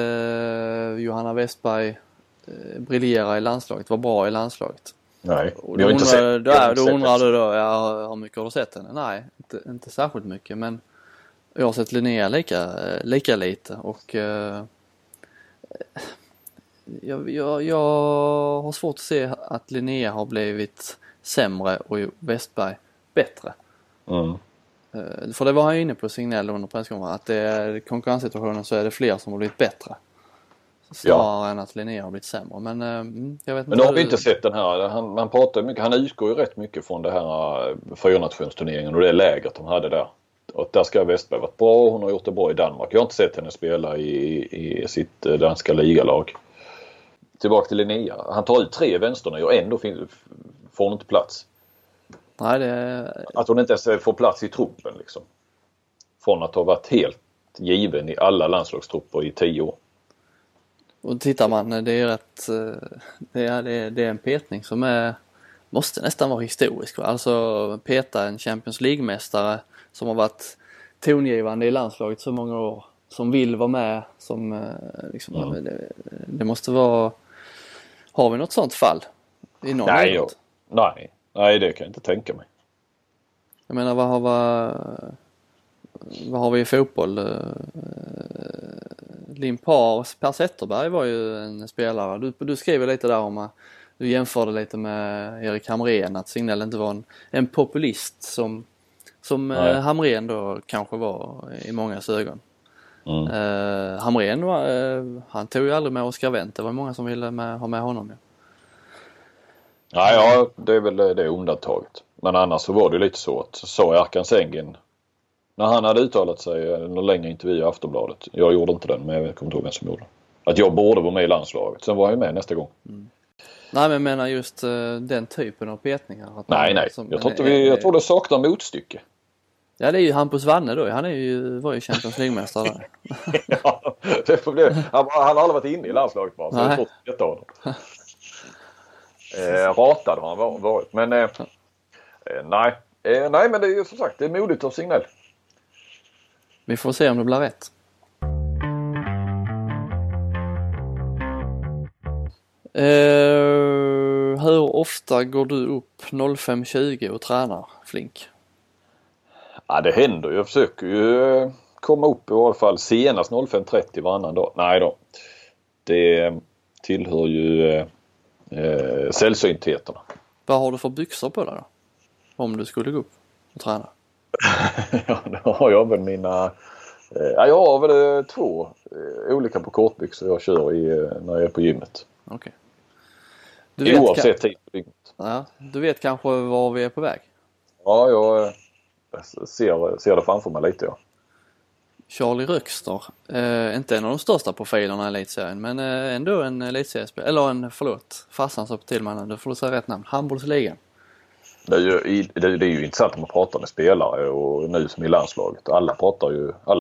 Johanna Westberg eh, briljera i landslaget, vara bra i landslaget. Nej, vi har inte sett Då, då undrar du då, ja, hur mycket har du sett henne? Nej, inte, inte särskilt mycket men jag har sett Linnea lika, lika lite och eh, jag, jag, jag har svårt att se att Linnea har blivit sämre och Westberg bättre. Mm. För det var han inne på Signell under presskonferensen att det är konkurrenssituationen så är det fler som har blivit bättre. Snarare ja. än att Linnea har blivit sämre. Men uh, jag vet inte. Men nu har vi inte sett den här. Han, man pratar mycket, han utgår ju rätt mycket från det här uh, fyranationsturneringen och det läget de hade där. Och där ska Westberg varit bra. Hon har gjort det bra i Danmark. Jag har inte sett henne spela i, i sitt danska ligalag tillbaka till Linnea. Han tar ut tre vänsternior och ändå får hon inte plats. Nej, det... Att hon inte ens får plats i truppen liksom. Från att ha varit helt given i alla landslagstrupper i tio år. Och tittar man, det är rätt, eh, det är, det är en petning som är, måste nästan vara historisk. Alltså peta en Champions League-mästare som har varit tongivande i landslaget så många år, som vill vara med, som eh, liksom, mm. det, det, måste vara har vi något sånt fall? I någon nej, jag, nej, nej, det kan jag inte tänka mig. Jag menar vad har, vad, vad har vi i fotboll? Eh, Limpar, Per Zetterberg var ju en spelare. Du, du skrev lite där om att du jämförde lite med Erik Hamrén, att Signell inte var en, en populist som, som eh, Hamrén då kanske var i mångas ögon. Mm. Uh, Hamrén var, uh, han tog ju aldrig med Oscar Wendt. Det var många som ville med, ha med honom. Ja. Ja, ja, det är väl det undantaget. Men annars så var det lite så att sa Erkan Sengin när han hade uttalat sig i en längre intervju i Aftonbladet. Jag gjorde inte den men jag kommer inte ihåg vem som gjorde Att jag borde vara med i landslaget. Sen var jag med nästa gång. Mm. Nej men jag menar just uh, den typen av petningar. nej nej. Som, jag, tror inte vi, jag tror det saknar motstycke. Ja det är ju Hampus Wanne då. Han är ju, var ju Champions League-mästare ja, det får bli, han, han har aldrig varit inne i landslaget bara. Så nej. jag tror inte eh, ratad har han varit. Men eh, eh, nej. Eh, nej men det är ju som sagt det är modigt av Signell. Vi får se om det blir rätt. Eh, hur ofta går du upp 05.20 och tränar Flink? Ja det händer ju. Jag försöker ju eh, komma upp i alla fall senast 05.30 varannan dag. Nej då. Det tillhör ju eh, eh, sällsyntheterna. Vad har du för byxor på dig då? Om du skulle gå upp och träna? ja, då har jag väl mina... Eh, ja, jag har väl eh, två eh, olika på kortbyxor jag kör i eh, när jag är på gymmet. Okej. Okay. Oavsett tid på dygnet. Ja, du vet kanske var vi är på väg? Ja, jag ser, ser det framför mig lite ja. Charlie Röxter, eh, inte en av de största profilerna i elitserien men eh, ändå en elitseriespelare, eller en, förlåt, farsan sa till mig nu får du säga rätt namn, handbollsligan. Det är, ju, det, är, det är ju intressant om man pratar med spelare och nu som i landslaget. Alla pratar ju... Alla...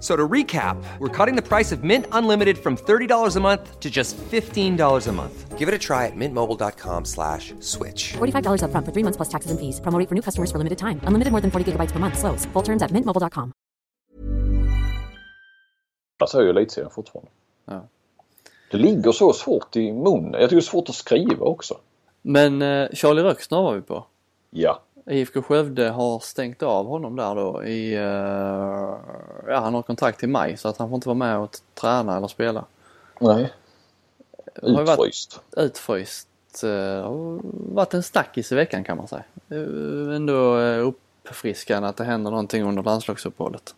So to recap, we're cutting the price of Mint Unlimited from $30 a month to just $15 a month. Give it a try at mintmobile.com slash switch. $45 up front for three months plus taxes and fees. Promoting for new customers for limited time. Unlimited more than 40 gigabytes per month. Slows. Full terms at mintmobile.com. Jag säger ju elitserien fortfarande. Ja. Det ligger så svårt i munnen. Jag tycker det är svårt att skriva också. Men eh, Charlie Röksner var vi på. Ja. IFK Skövde har stängt av honom där då i, uh, ja han har kontrakt till maj så att han får inte vara med och träna eller spela. Nej. Utfryst. Utfryst. Uh, har varit en snackis i veckan kan man säga. Ändå uh, uppfriskande att det händer någonting under landslagsuppehållet.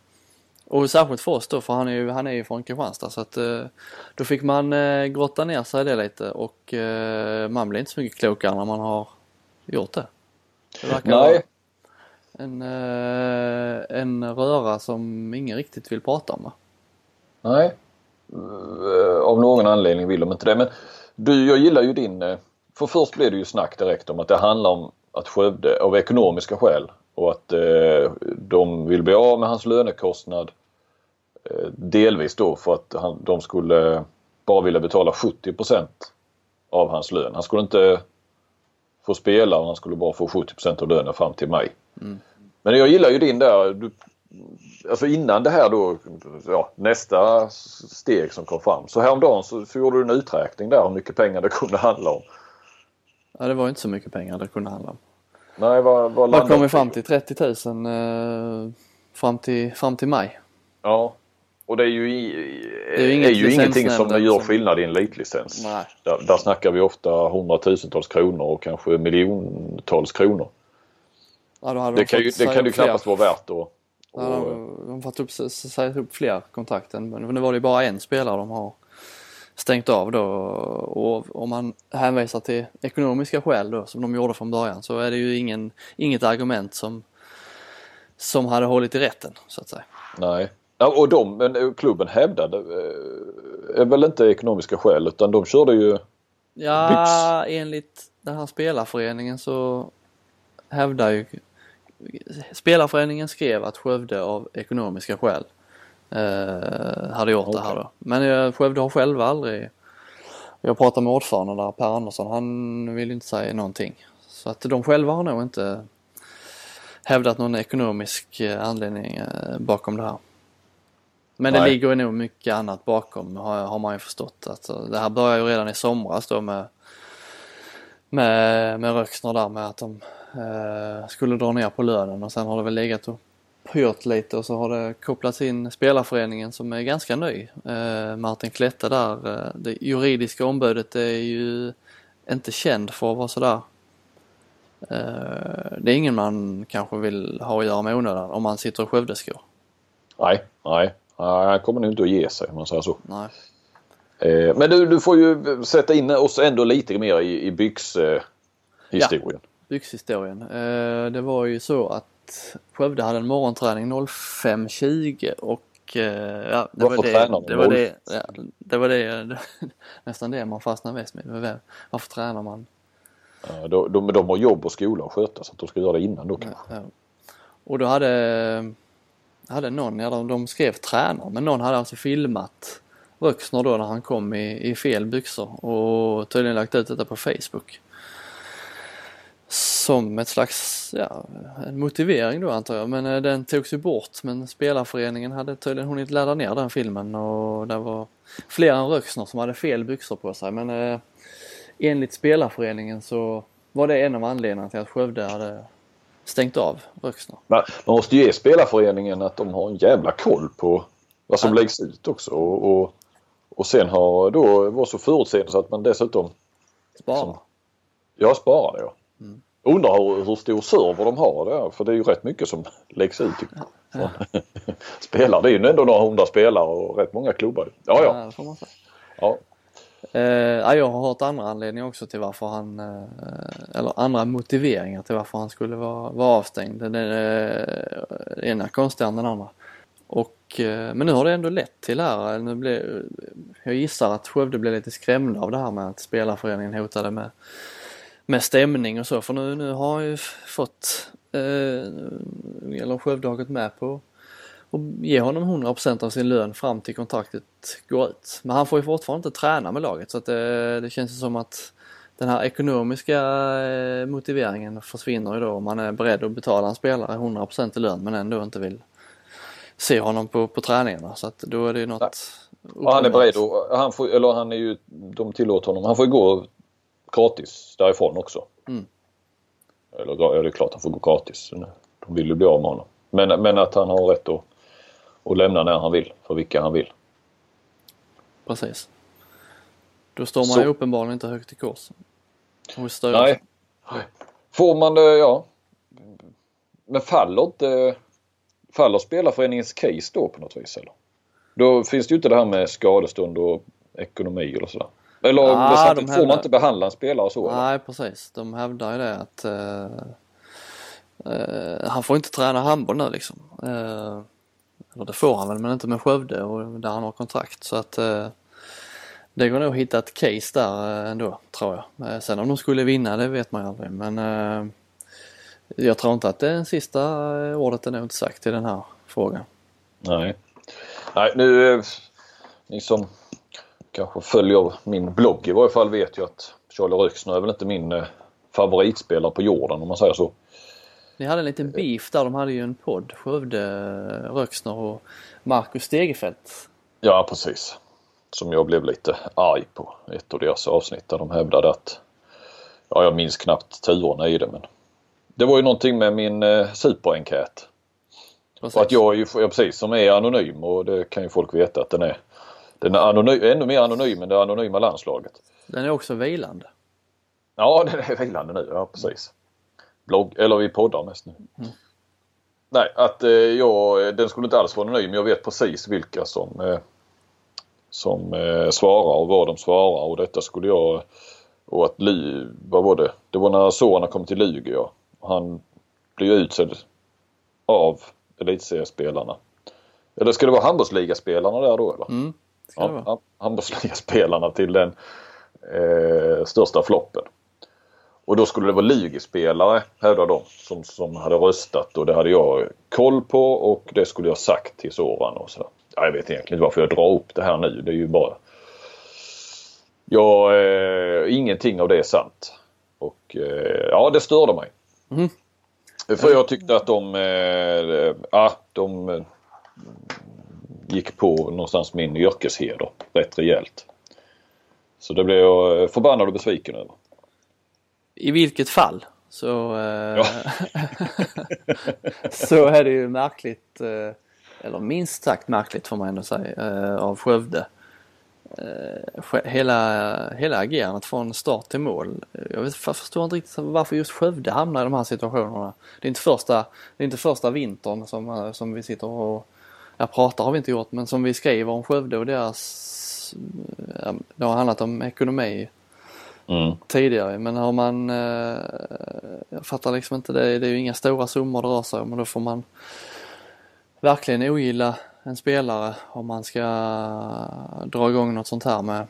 Och särskilt för oss då för han är ju, han är ju från Kristianstad så att då fick man grotta ner sig i det lite och man blir inte så mycket klokare när man har gjort det. Det verkar Nej. en, eh, en röra som ingen riktigt vill prata om va? Nej. Eh, av någon anledning vill de inte det. Men du, jag gillar ju din... Eh, för först blev det ju snack direkt om att det handlar om att Skövde av ekonomiska skäl och att eh, de vill bli av med hans lönekostnad. Eh, delvis då för att han, de skulle bara vilja betala 70% av hans lön. Han skulle inte få spela och han skulle bara få 70% av lönen fram till maj. Mm. Men jag gillar ju din där. Du, alltså innan det här då, ja, nästa steg som kom fram. Så häromdagen så, så gjorde du en uträkning där hur mycket pengar det kunde handla om. Ja det var inte så mycket pengar det kunde handla om. Nej vad, vad Man kom ju fram till 30 000 eh, fram, till, fram till maj. Ja. Och det är ju, det är ju, är ju ingenting som gör skillnad i en elitlicens. Där, där snackar vi ofta hundratusentals kronor och kanske miljontals kronor. Ja, det, kan ju, det kan ju knappast vara värt att... Ja, de har fått upp, säga upp fler kontrakten men nu var det bara en spelare de har stängt av då och om man hänvisar till ekonomiska skäl då som de gjorde från början så är det ju ingen, inget argument som, som hade hållit i rätten så att säga. Nej. Ja, och de, men eh, klubben hävdade eh, är väl inte ekonomiska skäl utan de körde ju Ja, Bips. enligt den här spelarföreningen så hävdar ju Spelarföreningen skrev att Skövde av ekonomiska skäl eh, hade gjort okay. det här då. Men eh, Skövde har själva aldrig Jag pratade med ordföranden där, Per Andersson, han vill inte säga någonting. Så att de själva har nog inte hävdat någon ekonomisk eh, anledning bakom det här. Men Nej. det ligger nog mycket annat bakom har, man ju förstått. Alltså, det här började ju redan i somras då med med, med Röksner där med att de eh, skulle dra ner på lönen och sen har det väl legat och pyrt lite och så har det kopplats in spelarföreningen som är ganska ny. Eh, Martin Klette där, eh, det juridiska ombudet är ju inte känd för att vara sådär. Eh, det är ingen man kanske vill ha att göra med onödan om man sitter i Skövdeskor. Nej, nej. Han kommer nog inte att ge sig om man säger så. Nej. Eh, men du, du får ju sätta in oss ändå lite mer i, i byxhistorien. Ja. Byxhistorien. Eh, det var ju så att Skövde hade en morgonträning 05.20 och ja, det Varför var det, det, var det, ja, det var det, nästan det man fastnade mest med. Varför tränar man? Ja, de, de, de har jobb och skola att sköta så att de ska göra det innan då kanske. Ja. Och då hade, hade någon, ja de, skrev tränare, men någon hade alltså filmat Röxner då när han kom i, i fel byxor och tydligen lagt ut detta på Facebook. Som ett slags, ja, en motivering då antar jag. Men eh, den togs ju bort men spelarföreningen hade tydligen hunnit ladda ner den filmen och det var fler än Röxner som hade fel byxor på sig. Men eh, enligt spelarföreningen så var det en av anledningarna till att Skövde hade stängt av Röksner. Man måste ju ge spelarföreningen att de har en jävla koll på vad som ja. läggs ut också och, och, och sen har då var så förutseende så att man dessutom Sparar. Som, ja, sparar ja. Mm. Undrar hur, hur stor server de har där för det är ju rätt mycket som läggs ut. Ja. spelare. Det är ju ändå några hundra spelare och rätt många klubbar. Ja, ja. ja, Eh, jag har hört andra anledningar också till varför han, eh, eller andra motiveringar till varför han skulle vara, vara avstängd. Den eh, ena konstigare än den andra. Och, eh, men nu har det ändå lett till här. Eh, nu blev, jag gissar att Skövde blev lite skrämda av det här med att spelarföreningen hotade med, med stämning och så. För nu, nu har han ju fått, eh, eller Skövde har gått med på och ge honom 100% av sin lön fram till kontraktet går ut. Men han får ju fortfarande inte träna med laget så att det, det känns som att den här ekonomiska eh, motiveringen försvinner ju då om man är beredd att betala en spelare 100% i lön men ändå inte vill se honom på, på träningarna så att då är det ju något och han är beredd och han får, eller han är ju, de tillåter honom, han får ju gå gratis därifrån också. Mm. Eller ja, det är klart han får gå gratis. De vill ju bli av med honom. Men, men att han har rätt att och lämna när han vill för vilka han vill. Precis. Då står man Så. ju uppenbarligen inte högt i kurs. Nej. Får man det, ja. Men faller inte faller spelarföreningens case då på något vis eller? Då finns det ju inte det här med skadestånd och ekonomi eller sådär. Eller ah, de får hävdar... man inte behandla en spelare så? Nej eller? precis. De hävdar ju det att uh, uh, han får inte träna handboll nu liksom. Uh, eller det får han väl men inte med Skövde och där han har kontrakt så att eh, det går nog att hitta ett case där eh, ändå tror jag. Eh, sen om de skulle vinna det vet man ju aldrig men eh, jag tror inte att det sista eh, ordet är nog inte sagt i den här frågan. Nej. Nej nu eh, ni som kanske följer min blogg i varje fall vet ju att Charlie Röksner är väl inte min eh, favoritspelare på jorden om man säger så. Ni hade en liten beef där, de hade ju en podd, Skövde, Röksner och Marcus Stegerfeldt. Ja precis. Som jag blev lite arg på ett av deras avsnitt där de hävdade att, ja jag minns knappt turerna i det men det var ju någonting med min eh, superenkät. Och att jag är ju, ja, precis, som är anonym och det kan ju folk veta att den är. Den är anonym, ännu mer anonym än det anonyma landslaget. Den är också vilande. Ja den är vilande nu, ja precis blogg, eller vi poddar mest nu. Mm. Nej, att eh, jag, den skulle inte alls vara anonym. Jag vet precis vilka som, eh, som eh, svarar och vad de svarar och detta skulle jag och att Ly, vad var det? Det var när Soran kom till Lugi ja. Han blev utsedd av elitseriespelarna. Eller ska det vara handbollsligaspelarna där då eller? Mm, ja, handbollsligaspelarna till den eh, största floppen. Och då skulle det vara ligespelare hävdar de som, som hade röstat och det hade jag koll på och det skulle jag sagt till Soran och så. Ja, jag vet egentligen inte varför jag drar upp det här nu. Det är ju bara... Ja, eh, ingenting av det är sant. Och eh, ja, det störde mig. Mm. För jag tyckte att de, eh, ja, de eh, gick på någonstans min yrkesheder rätt rejält. Så det blev jag förbannad och besviken över i vilket fall så, eh, ja. så är det ju märkligt, eh, eller minst sagt märkligt får man ändå säga, eh, av Skövde hela, hela agerandet från start till mål. Jag jag förstår inte riktigt varför just Skövde hamnar i de här situationerna. Det är inte första, det är inte första vintern som, som vi sitter och ja, pratar har vi inte gjort men som vi skriver om Skövde och deras det har handlat om ekonomi Mm. tidigare men har man eh, jag fattar liksom inte det, det är ju inga stora summor det rör sig om och då får man verkligen ogilla en spelare om man ska dra igång något sånt här med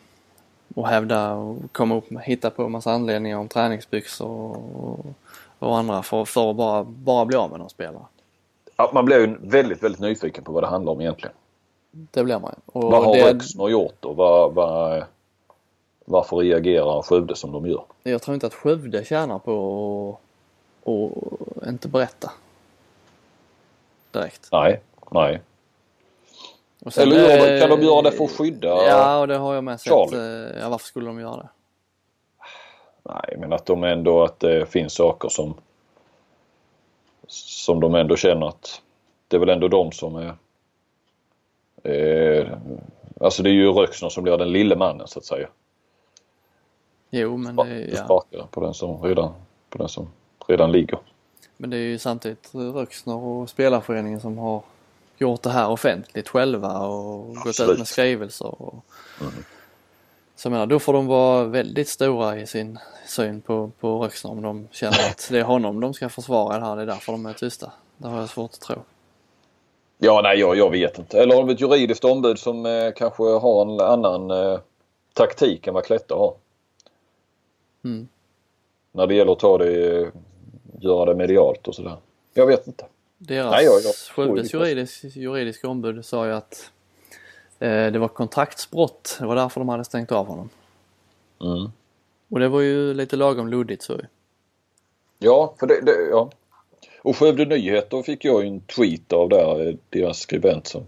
och hävda och komma upp med, hitta på en massa anledningar om träningsbyxor och, och andra för, för att bara, bara bli av med någon spelare. Ja, man blir ju väldigt, väldigt nyfiken på vad det handlar om egentligen. Det blir man ju. Och vad har det, gjort och vad, vad, varför reagerar Skövde som de gör? Jag tror inte att Skövde tjänar på att inte berätta. Direkt. Nej, nej. Sen, Eller gör de, kan de göra det för att skydda? Ja, och det har jag med sett. Charlie? eh, Ja, varför skulle de göra det? Nej, men att de ändå att det finns saker som som de ändå känner att det är väl ändå de som är eh, Alltså det är ju Röksner som blir den lille mannen så att säga. Jo, men det, ja. Sparkar på den som redan, på den som redan ligger. men det är ju samtidigt Röksner och spelarföreningen som har gjort det här offentligt själva och gått Absolut. ut med skrivelser. Och, Så jag menar, då får de vara väldigt stora i sin syn på, på Röksner om de känner att det är honom de ska försvara det här. Det är därför de är tysta. Det har jag svårt att tro. Ja, nej, jag, jag vet inte. Eller har de ett juridiskt ombud som eh, kanske har en annan eh, taktik än vad Kletta har. Mm. När det gäller att ta det, göra det medialt och sådär. Jag vet inte. Deras Nej, jag- jag Skövdes juridisk, juridiska ombud sa ju att eh, det var kontraktsbrott. Det var därför de hade stängt av honom. Mm. Och det var ju lite lagom luddigt så. Ja, för det, det, ja. Och Skövde Nyheter fick jag ju en tweet av där, eh, deras skribent som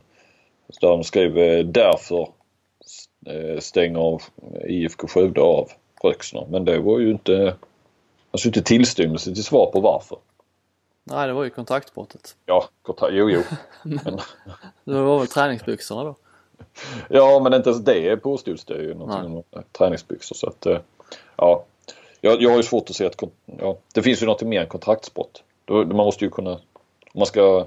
där de skrev eh, därför eh, stänger IFK Skövde av Röksner. Men det var ju inte, alltså inte tillstymmelse till svar på varför. Nej, det var ju kontraktsbrottet. Ja, kontra- jo jo. Men, Det var väl träningsbyxorna då. ja men inte ens det påstods det ju någonting om träningsbyxor så att eh, ja. Jag, jag har ju svårt att se att ja, det finns ju något mer än kontraktsbrott. Man måste ju kunna, om man ska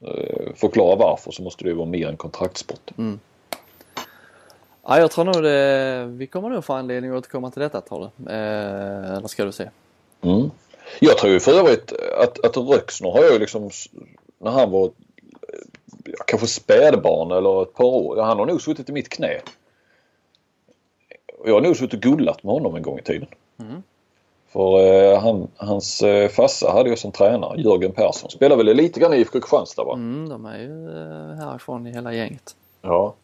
eh, förklara varför så måste det ju vara mer än kontraktsbrott. Ja, jag tror nog det, vi kommer nog få anledning att återkomma till detta tror du. Eh, eller ska du se. Mm. Jag tror ju för övrigt att, att Röksner har ju liksom när han var eh, kanske spädbarn eller ett par år. Han har nog suttit i mitt knä. Jag har nog suttit och gullat med honom en gång i tiden. För eh, han, hans eh, farsa hade ju som tränare Jörgen Persson. Spelar väl lite grann i IFK Kristianstad va? Mm, de är ju eh, härifrån i hela gänget. Ja.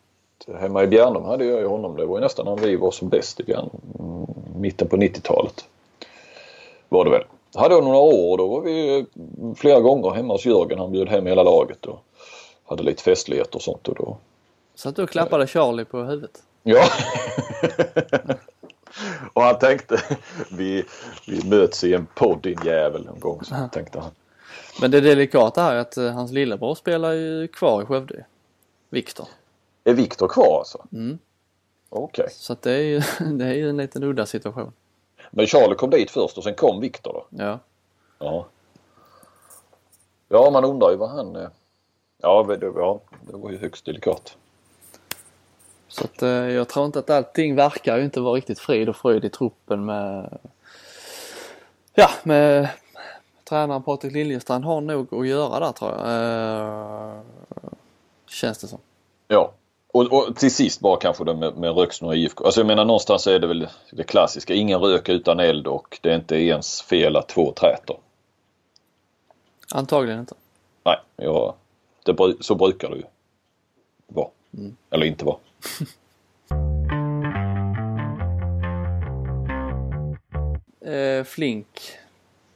Hemma i Bjärnum hade jag ju honom. Det var ju nästan när vi var som bäst i Bjärnum. Mm, Mitten på 90-talet. Var det väl. Hade jag några år och då var vi flera gånger hemma hos Jörgen. Han bjöd hem hela laget och hade lite festligheter och sånt. Och då... Så att du klappade Charlie på huvudet. Ja. och han tänkte vi, vi möts i en podd din jävel någon gång. Så tänkte han. Men det delikata är att eh, hans lillebror spelar ju kvar i Skövde. Viktor. Är Viktor kvar alltså? Mm. Okej. Så att det är ju, det är ju en liten udda situation. Men Charlie kom dit först och sen kom Viktor då? Ja. Ja. Ja, man undrar ju vad han... eh, Ja, det, ja, det var ju högst delikat. Så att eh, jag tror inte att allting verkar ju inte vara riktigt frid och fröjd i truppen med Ja, med tränaren Patrik Liljestrand har nog att göra där tror jag. Eh, känns det som. Ja. Och, och till sist bara kanske det med, med Röksnor och IFK. Alltså jag menar någonstans är det väl det klassiska. Ingen rök utan eld och det är inte ens fel att två träter. Antagligen inte. Nej, ja, det, så brukar det ju vara. Eller inte vara. Eh, Flink,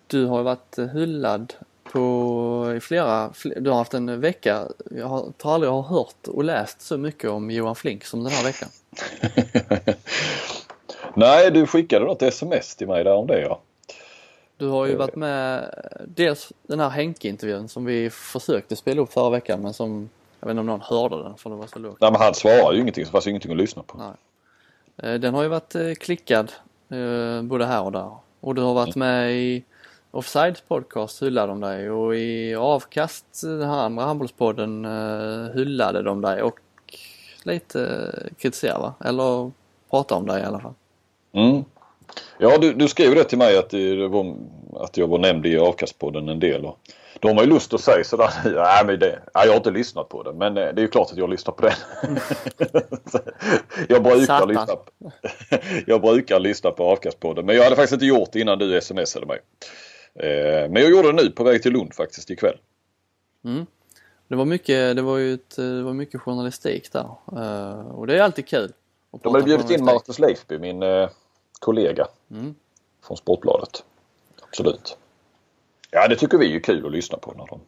du har ju varit hyllad på i flera, fl- du har haft en vecka, jag har, tror aldrig jag har hört och läst så mycket om Johan Flink som den här veckan. Nej, du skickade något sms till mig där om det ja. Du har ju varit med dels den här Henke-intervjun som vi försökte spela upp förra veckan men som Jag vet inte om någon hörde den för det var så lågt. Nej men han svarar ju ingenting så det fanns ju ingenting att lyssna på. Nej. Eh, Den har ju varit eh, klickad eh, både här och där. Och du har varit med i Offsides podcast hyllade de dig och i Avkast, den här andra handbollspodden, eh, hyllade de dig och lite kritiserade va? Eller pratade om dig i alla fall. Mm. Ja du, du skrev det till mig att, det var, att jag var nämnd i avkastpodden en del. Och då har ju lust att säga sådär. Nej, men det, nej, jag har inte lyssnat på den men eh, det är ju klart att jag lyssnar på den. jag, brukar Satan. lyssna på, jag brukar lyssna på avkastpodden men jag hade faktiskt inte gjort det innan du smsade mig. Eh, men jag gjorde det nu på väg till Lund faktiskt ikväll. Det var mycket, det var ju ett, det var mycket journalistik där. Eh, och det är alltid kul. De har bjudit in. Marcus Leifby, min eh, kollega Mm. från Sportbladet. Absolut. Ja, det tycker vi är kul att lyssna på. När de...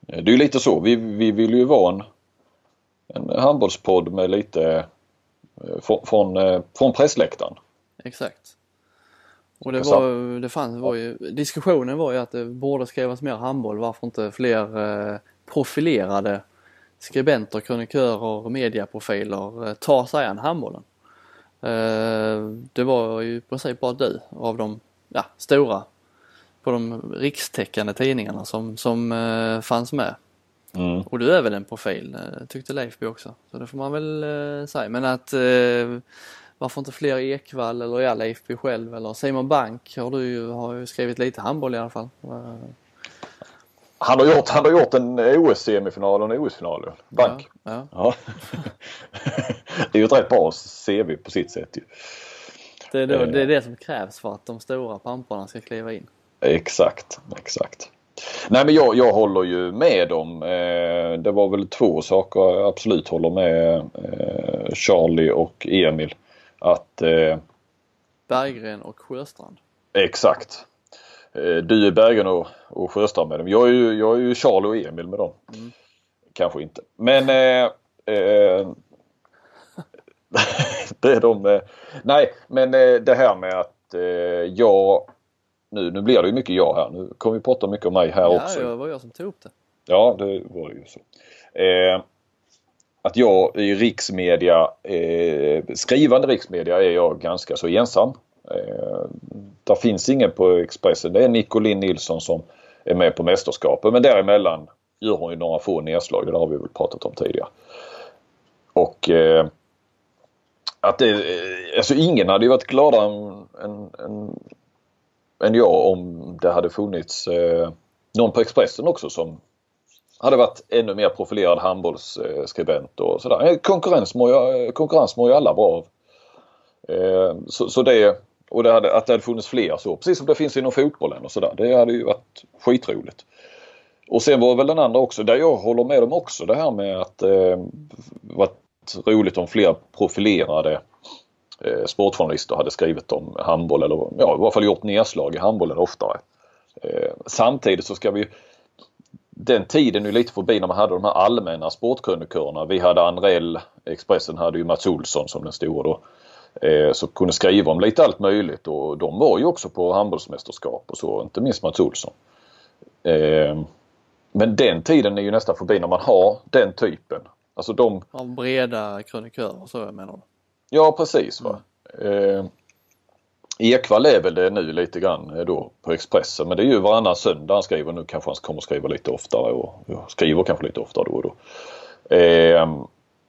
Det är ju lite så. Vi, vi vill ju vara en, en handbollspodd med lite från, från, från pressläktaren. Exakt. Och det Intressant. var, det fanns, var ju, diskussionen var ju att det borde skrivas mer handboll. Varför inte fler eh, profilerade skribenter, krönikörer, mediaprofiler eh, tar sig an handbollen. Eh, det var ju i princip bara du av de ja, stora på de rikstäckande tidningarna som, som eh, fanns med. Mm. Och du är väl en profil, tyckte Leifby också. Så det får man väl eh, säga. Men att eh, varför inte fler Ekvall eller ja, Leifby själv eller Simon Bank har du har ju skrivit lite handboll i alla fall. Eh, Han, har gjort, han har gjort en OS-semifinal och en OS-final. Bank. Ja, ja. Det är ju ett rätt bra CV på sitt sätt ju. Det, är då, Eh. det är det som krävs för att de stora pamparna ska kliva in. Exakt, exakt. Nej men jag, jag håller ju med om, eh, det var väl två saker jag absolut håller med eh, Charlie och Emil. Att eh, Berggren och Sjöstrand. exakt. Eh, du är Bergen och, och Sjöstrand med dem. Jag är, ju, jag är ju Charlie och Emil med dem. Kanske inte. Men eh, eh, det är de. Eh, nej men det här med att jag nu, nu blir det ju mycket jag här. Nu kommer vi prata mycket om mig här Ja, också. det var jag som tog upp det. Ja, det var det ju så. Att jag i riksmedia, eh, skrivande riksmedia är jag ganska så ensam. Eh, där finns ingen på Expressen. Det är Nicolin Nilsson som är med på mästerskapet men däremellan gör hon ju några få nedslag. Det har vi väl pratat om tidigare. Och eh, att det, eh, alltså ingen hade ju varit gladare än, än, än, än jag om det hade funnits eh, någon på Expressen också som hade varit ännu mer profilerad handbollsskribent och sådär. Eh, konkurrens mår ju, eh, konkurrens mår ju alla bra av. Eh, så, så det, och det hade, att det hade funnits fler så, precis som det finns inom fotbollen och sådär. Det hade ju varit skitroligt. Och sen var väl den andra också, där jag håller med dem också, det här med att eh, varit roligt om fler profilerade eh, sportjournalister hade skrivit om handboll eller ja, i varje fall gjort nedslag i handbollen oftare. Eh, samtidigt så ska vi den tiden är lite förbi när man hade de här allmänna sportkrönikörerna. Vi hade Andrell, Expressen hade ju Mats Olsson som den stora då. Eh, så kunde skriva om lite allt möjligt och de var ju också på handbollsmästerskap och så, inte minst Mats Olsson. Eh, men den tiden är ju nästan förbi när man har den typen. Alltså de, Av breda krönikörer så jag menar du. ja precis va. Eh, Ekvall är väl det nu lite grann eh, då på Expressen men det är ju varannan söndag han skriver. Nu kanske han kommer skriva lite oftare och ja, skriver kanske lite oftare då och då. Eh,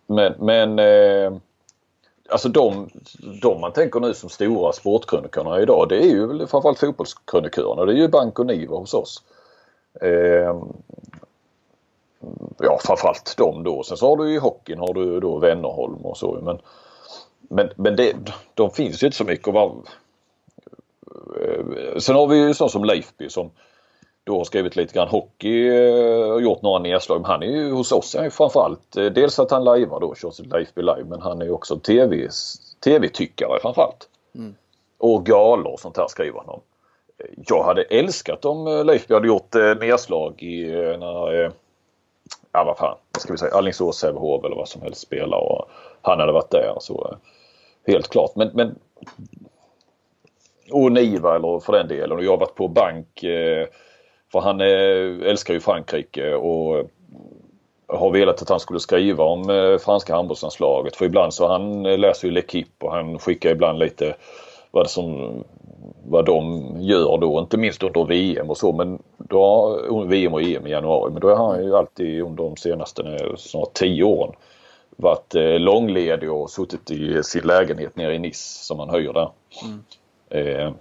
men men eh, alltså de, de man tänker nu som stora sportkrönikörerna idag det är ju framförallt fotbollskrönikörerna. Det är ju Bank och Niva hos oss. Eh, ja framförallt de då. Sen så har du i hockeyn har du då Wennerholm och så men men, men det, de finns ju inte så mycket att vara... Eh, Sen har vi ju sån som Leifby som då har skrivit lite grann hockey eh, och gjort några nedslag. Men han är ju hos oss är ju framförallt eh, dels att han lajvar då, kör sitt Leifby live, men han är ju också TV, TV-tyckare framförallt. Och galor och sånt här skriver han om. Jag hade älskat om Leifby hade gjort nedslag i när ja vad fan, vad ska vi säga, Alingsås, Sävehof eller vad som helst spelar och han hade varit där så helt klart. Men, men och Niva eller för den delen och jag har varit på bank eh, för han eh, älskar ju Frankrike och har velat att han skulle skriva om eh, franska handbollslandslaget. För ibland så han läser ju L'Equipe och han skickar ibland lite vad, som, vad de gör då. Inte minst under VM och så men då, VM och EM i januari. Men då har han ju alltid under de senaste snart tio åren varit långledig och suttit i sin lägenhet nere i Nice som han höjer där. Mm. Eh,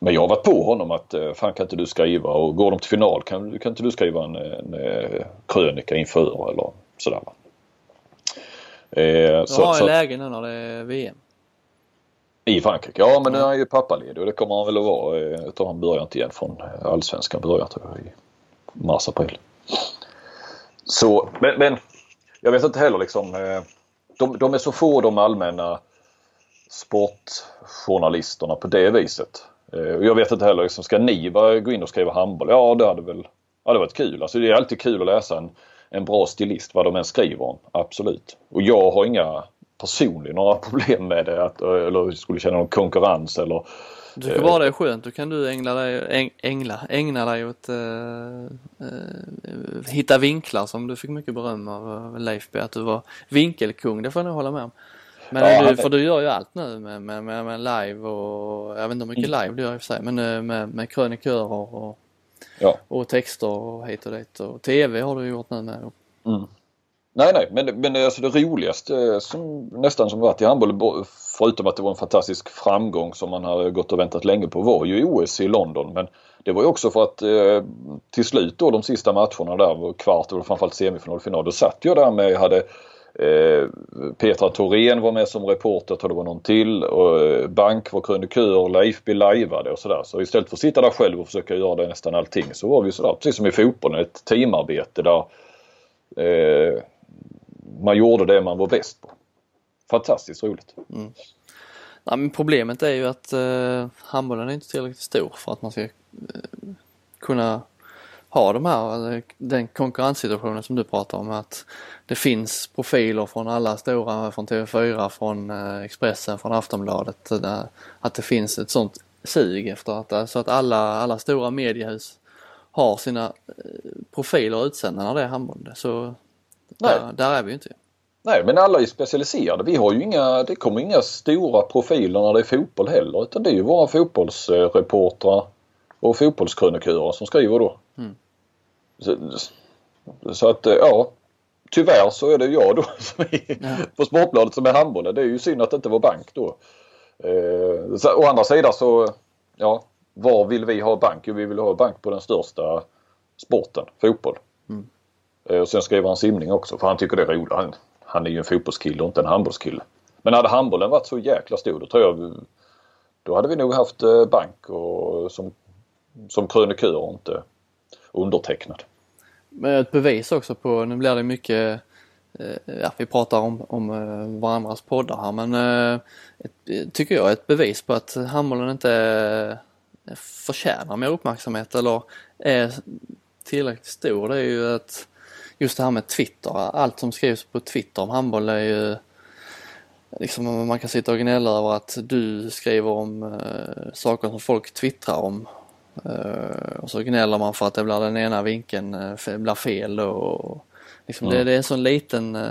men jag har varit på honom att eh, fan kan inte du skriva och går de till final kan, kan inte du skriva en, en, en eh, krönika inför eller sådär. Eh, så, har ju läge nu när det är VM. I Frankrike? Ja men nu är han ju pappaledig och det kommer han väl att vara. Jag tror han börjar inte igen från allsvenskan börjar tror jag i mars, april. Så men, men jag vet inte heller liksom. De, de är så få de allmänna sportjournalisterna på det viset. Eh, jag vet inte heller, liksom, ska ni gå in och skriva handboll? Ja det hade väl ja, det varit kul. Alltså, det är alltid kul att läsa en, en bra stilist vad de än skriver om. Absolut. Och jag har inga personligen några problem med det att, eller skulle känna någon konkurrens eller du tycker bara det är skönt, då kan du ägna dig, ängla, ägna dig åt uh, uh, hitta vinklar som du fick mycket beröm av Leif B. Att du var vinkelkung, det får jag nog hålla med om. Men ja, du, för du gör ju allt nu med, med, med, med live och, jag vet inte hur mycket mm. live du gör i och för sig, men eh, med, med krönikörer och, ja. och texter och hit och dit. Och TV har du gjort nu med. Mm. Nej, nej, men, men alltså det roligaste som, nästan som varit i handboll, förutom att det var en fantastisk framgång som man hade gått och väntat länge på, var ju OS i London. Men det var ju också för att eh, till slut då de sista matcherna där, kvart och framförallt semifinal och final, då satt jag där med, hade Eh, Eh, Petra Thorén var med som reporter, jag tror det var någon till. Och eh, Bank var krönikör, Leif B och sådär. Så istället för att sitta där själv och försöka göra det nästan allting så var vi sådär, precis som i fotbollen, ett teamarbete där eh, man gjorde det man var bäst på. Fantastiskt roligt. Mm. Ja, men problemet är ju att eh, handbollen är inte tillräckligt stor för att man ska eh, kunna ha de här, den konkurrenssituationen som du pratar om att det finns profiler från alla stora, från TV4, från eh, Expressen, från Aftonbladet. Att det finns ett sånt sug efter att, så att alla, alla stora mediehus har sina eh, profiler utsända när det är handboll. Så där, där, är vi ju inte. Nej men alla är specialiserade. Vi har ju inga, det kommer inga stora profiler när det är fotboll heller utan det är ju våra fotbollsreportrar och fotbollskrönikörer som skriver då. Mm. Så, så, att ja, tyvärr så är det jag då som är ja. på Sportbladet som är handbollen. Det är ju synd att det inte var bank då. Eh, så, å andra sidan så, ja, var vill vi ha bank? Jo, vi vill ha bank på den största sporten, fotboll. Mm. Eh, och sen skriver han simning också för han tycker det är roligt. Han, han är ju en fotbollskille och inte en handbollskille. Men hade handbollen varit så jäkla stor då tror jag då hade vi nog haft eh, bank och, som, som krönikör och inte undertecknad. Men ett bevis också på, nu blir det mycket, eh, ja vi pratar om, om eh, varandras poddar här men eh, ett, tycker jag ett bevis på att handbollen inte eh, förtjänar mer uppmärksamhet eller är tillräckligt stor det är ju att just det här med Twitter, allt som skrivs på Twitter om handboll är ju liksom man kan sitta och gnälla över att du skriver om eh, saker som folk twittrar om och så gnäller man för att det blir den ena vinkeln uh, blir fel och liksom mm. det, det, är en sån liten uh,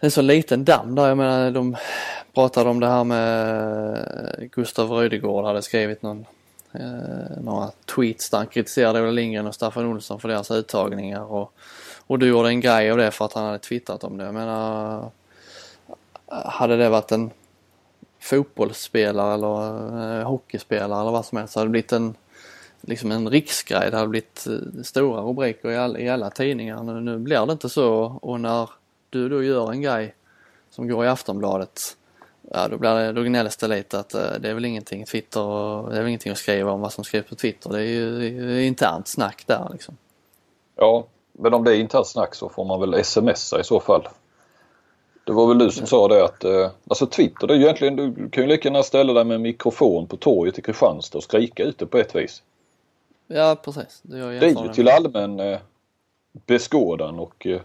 det är en sån liten damm där. Jag menar de pratade om det här med Gustav Rödegård hade skrivit någon, några tweets där han kritiserade Ola Lindgren och Staffan Olsson för deras uttagningar och, och du gjorde en grej av det för att han hade twittrat om det. Jag menar hade det varit en fotbollsspelare eller eh, hockeyspelare eller vad som helst så hade det blivit en, liksom en riksgrej. Det hade blivit eh, stora rubriker i, all, i alla tidningar. Nu, nu blir det inte så och när du då gör en grej som går i Aftonbladet Ja då, blir det, då gnälls det lite att eh, det är väl ingenting Twitter och det är väl ingenting att skriva om vad som skrivs på Twitter. Det är ju det är internt snack där liksom. Ja, men om det är internt snack så får man väl smsa i så fall. Det var väl du som sa det att eh, alltså Twitter det är ju egentligen du kan ju lika gärna ställa dig med en mikrofon på torget i Kristianstad och skrika ute på ett vis. Ja precis. Det, det är ju till allmän eh, beskådan och eh,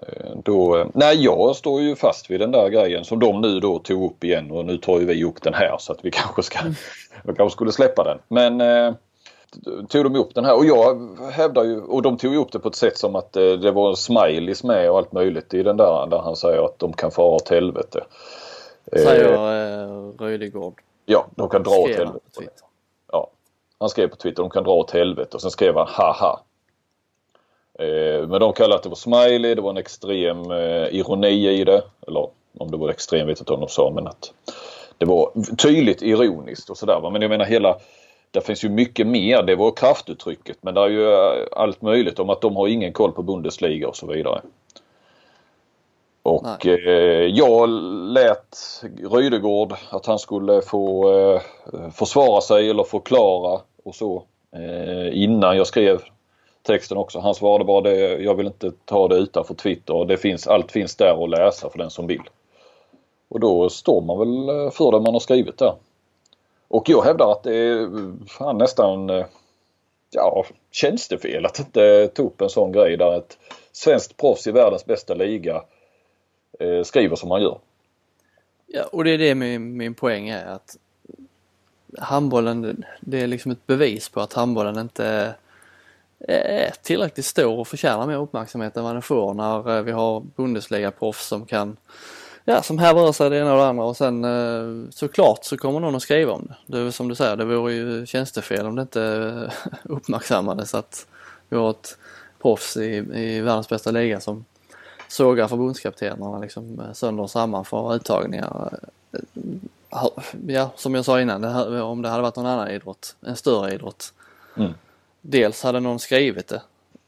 eh, då, eh, nej jag står ju fast vid den där grejen som de nu då tog upp igen och nu tar ju vi upp den här så att vi kanske ska, mm. kanske skulle släppa den. Men eh, tog de upp den här och jag hävdar ju, och de tog upp det på ett sätt som att eh, det var smileys med och allt möjligt i den där där han säger att de kan fara åt helvete. Säger eh, Rödegård. Ja, de kan dra åt helvete. Ja. Han skrev på Twitter de kan dra åt helvete och sen skrev han haha. Eh, men de kallade att det var smiley, det var en extrem eh, ironi i det. Eller om det var extrem vet jag inte om de sa men att det var tydligt ironiskt och sådär. Men jag menar hela det finns ju mycket mer. Det var kraftuttrycket men det är ju eh, allt möjligt om att de har ingen koll på Bundesliga och så vidare. Och eh, jag lät Rydegård att han skulle få eh, försvara sig eller förklara och så eh, innan jag skrev texten också. Han svarade bara det, jag vill inte ta det utanför Twitter. Det finns, allt finns där att läsa för den som vill. Och då står man väl eh, för det man har skrivit där. Och jag hävdar att det är fan nästan eh, ja, tjänstefel att inte ta upp en sån grej där ett svenskt proffs i världens bästa liga eh, skriver som han gör. Ja, och det är det min, min poäng är att handbollen, det är liksom ett bevis på att handbollen inte är tillräckligt stor och förtjänar mer uppmärksamhet än vad den får när eh, vi har Bundesliga-proffs som kan Ja, som här sig det ena och det andra och sen eh, såklart så kommer någon att skriva om det. Det är som du säger, det vore ju tjänstefel om det inte eh, uppmärksammades att vi har ett proffs i, i världens bästa liga som sågar förbundskaptenerna liksom eh, sönder och samman för uttagningar. Ja, som jag sa innan, det här, om det hade varit någon annan idrott, en större idrott. Mm. Dels hade någon skrivit det.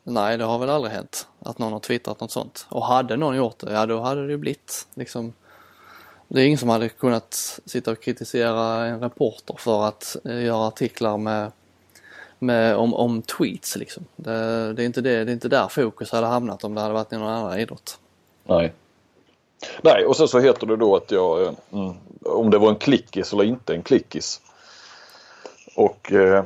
Nej, det har väl aldrig hänt att någon har twittrat något sånt. Och hade någon gjort det, ja då hade det ju blivit liksom det är ingen som hade kunnat sitta och kritisera en reporter för att eh, göra artiklar med, med om, om tweets liksom. Det, det, är inte det, det är inte där fokus hade hamnat om det hade varit i någon annan idrott. Nej. Nej, och sen så heter det då att jag, eh, mm, om det var en klickis eller inte en klickis. Och eh,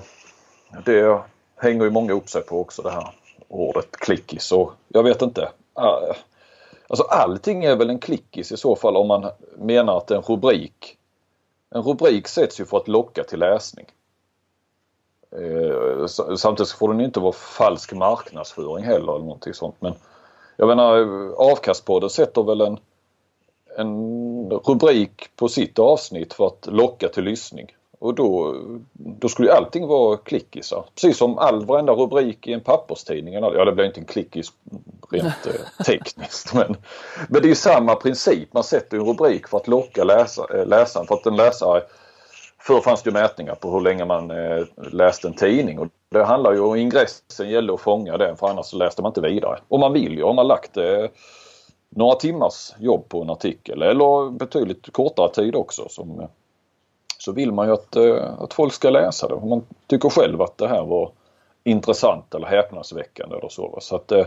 det hänger ju många upp sig på också det här ordet klickis och jag vet inte. Ah, alltså allting är väl en klickis i så fall om man menar att en rubrik En rubrik sätts ju för att locka till läsning. Eh, Samtidigt får den ju inte vara falsk marknadsföring heller eller någonting sånt men jag menar Avkastpodden sätter väl en en rubrik på sitt avsnitt för att locka till lyssning. Och då, då skulle ju allting vara klickisar. Precis som all varenda rubrik i en papperstidning. Ja det blir inte en klickis rent eh, tekniskt men, men det är ju samma princip. Man sätter en rubrik för att locka läsa, eh, läsaren. För att en läsare Förr fanns det ju mätningar på hur länge man eh, läste en tidning och det handlar ju om ingressen gällde att fånga den för annars så läste man inte vidare. Och man vill ju, om man lagt eh, några timmars jobb på en artikel eller betydligt kortare tid också som, eh, så vill man ju att, eh, att folk ska läsa det. Man tycker själv att det här var intressant eller häpnadsväckande eller så. så att, eh,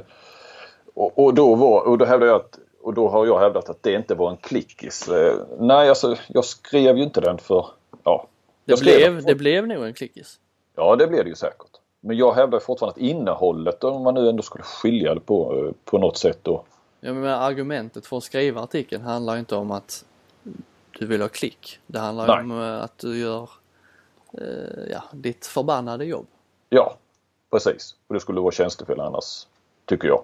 och, och, då var, och, då hävdar jag att, och då har jag hävdat att det inte var en klickis. Eh, Nej, alltså jag skrev ju inte den för... Ja, Det blev, för- det blev nog en klickis. Ja, det blev det ju säkert. Men jag hävdar fortfarande att innehållet, om man nu ändå skulle skilja det på, på något sätt då. Ja, men argumentet för att skriva artikeln handlar inte om att du vill ha klick. Det handlar Nej. om eh, att du gör eh, ja, ditt förbannade jobb. Ja, precis. Och det skulle vara tjänstefel annars, tycker jag.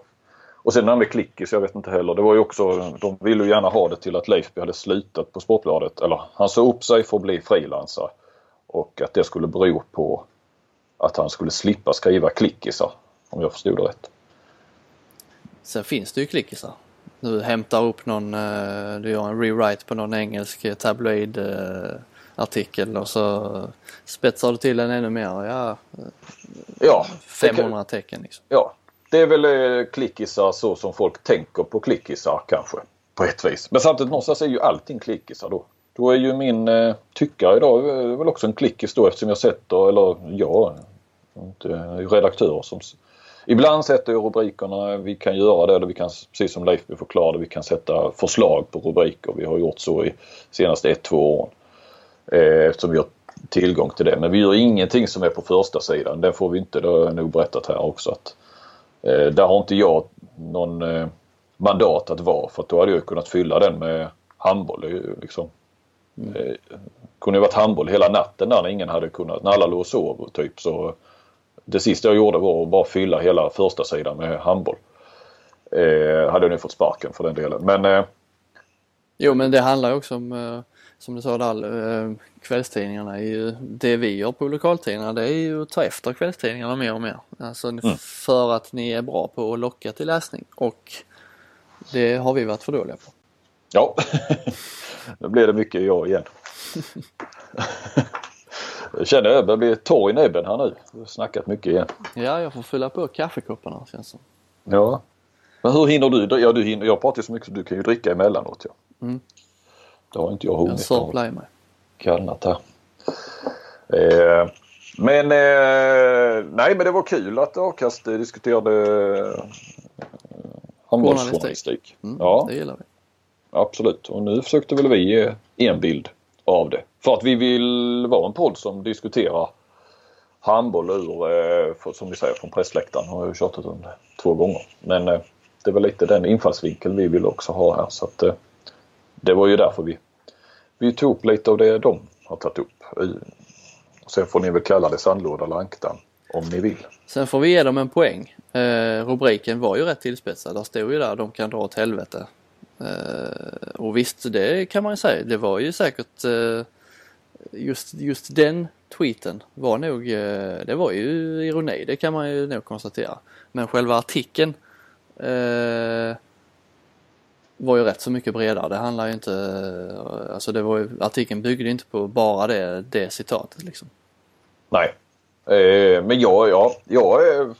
Och sen det här med klickis, jag vet inte heller. Det var ju också, de ville ju gärna ha det till att Leifby hade slutat på Sportbladet. Eller han sa upp sig för att bli frilansare. Och att det skulle bero på att han skulle slippa skriva klickisar. Om jag förstod det rätt. Sen finns det ju klickisar. Du hämtar upp någon, eh, du gör en rewrite på någon engelsk eh, tabloid eh, artikel och så spetsar du till den ännu mer. Ja, Ja, det kan- 500 tecken liksom. Ja, det är väl klickisar så som folk tänker på klickisar kanske. På ett vis. Men samtidigt någonstans är ju allting klickisar då. Då är ju min eh, tyckare idag väl också en klickis då eftersom jag sätter, eller jag, inte redaktörer som Ibland sätter jag rubrikerna, vi kan göra det, eller vi kan precis som Leifby förklarade, vi kan sätta förslag på rubriker. Vi har gjort så i senaste ett, två åren. Eh, eftersom vi har tillgång till det. Men vi gör ingenting som är på första sidan. Den får vi inte, det har jag nog berättat här också. Att, eh, där har inte jag någon eh, mandat att vara för att då hade jag kunnat fylla den med handboll. Ju Liksom, eh, kunde ju varit handboll hela natten där när ingen hade kunnat, när alla låg och sov typ så det sista jag gjorde var att bara fylla hela första sidan med handboll. Eh, hade jag nu fått sparken för den delen. Men eh, Jo men det handlar ju också om, eh, som du sa där, eh, kvällstidningarna är ju, det vi gör på lokaltidningarna det är ju att ta efter kvällstidningarna mer och mer. Alltså Mm. för att ni är bra på att locka till läsning och det har vi varit för dåliga på. ja, nu blir det mycket jag igen. jag känner jag börjar bli torr i näbben här nu. Jag har snackat mycket igen. Ja, jag får fylla på kaffekopparna känns som. Ja. Men hur hinner du? Ja, du hinner, jag pratar ju så mycket så du kan ju dricka emellanåt. Ja. Mm. Det har inte jag Jag hunnit. sörplar i mig. kallnat här. Eh, men eh, nej men det var kul att Akast eh, diskuterade eh, handbollsjournalistik. Mm, Ja, Det gillar vi. absolut. Och nu försökte väl vi ge en bild av det. För att vi vill vara en podd som diskuterar handboll ur, eh, för, som vi säger, från pressläktaren. Har jag ju tjatat om det två gånger. Men eh, det var lite den infallsvinkel vi vill också ha här. Så att, eh, det var ju därför vi, vi tog upp lite av det de har tagit upp. Sen får ni väl kalla det sandlåda eller ankdamm om ni vill. Sen får vi ge dem en poäng. Eh, rubriken var ju rätt tillspetsad. Där stod ju där de kan dra åt helvete. Eh, och visst, det kan man ju säga. Det var ju säkert eh, just, just den tweeten var nog, eh, det var ju ironi. Det kan man ju nog konstatera. Men själva artikeln eh, var ju rätt så mycket bredare. Det handlar ju inte, alltså det var ju, artikeln byggde inte på bara det, det citatet liksom. Nej. Eh, men jag, ja, jag är,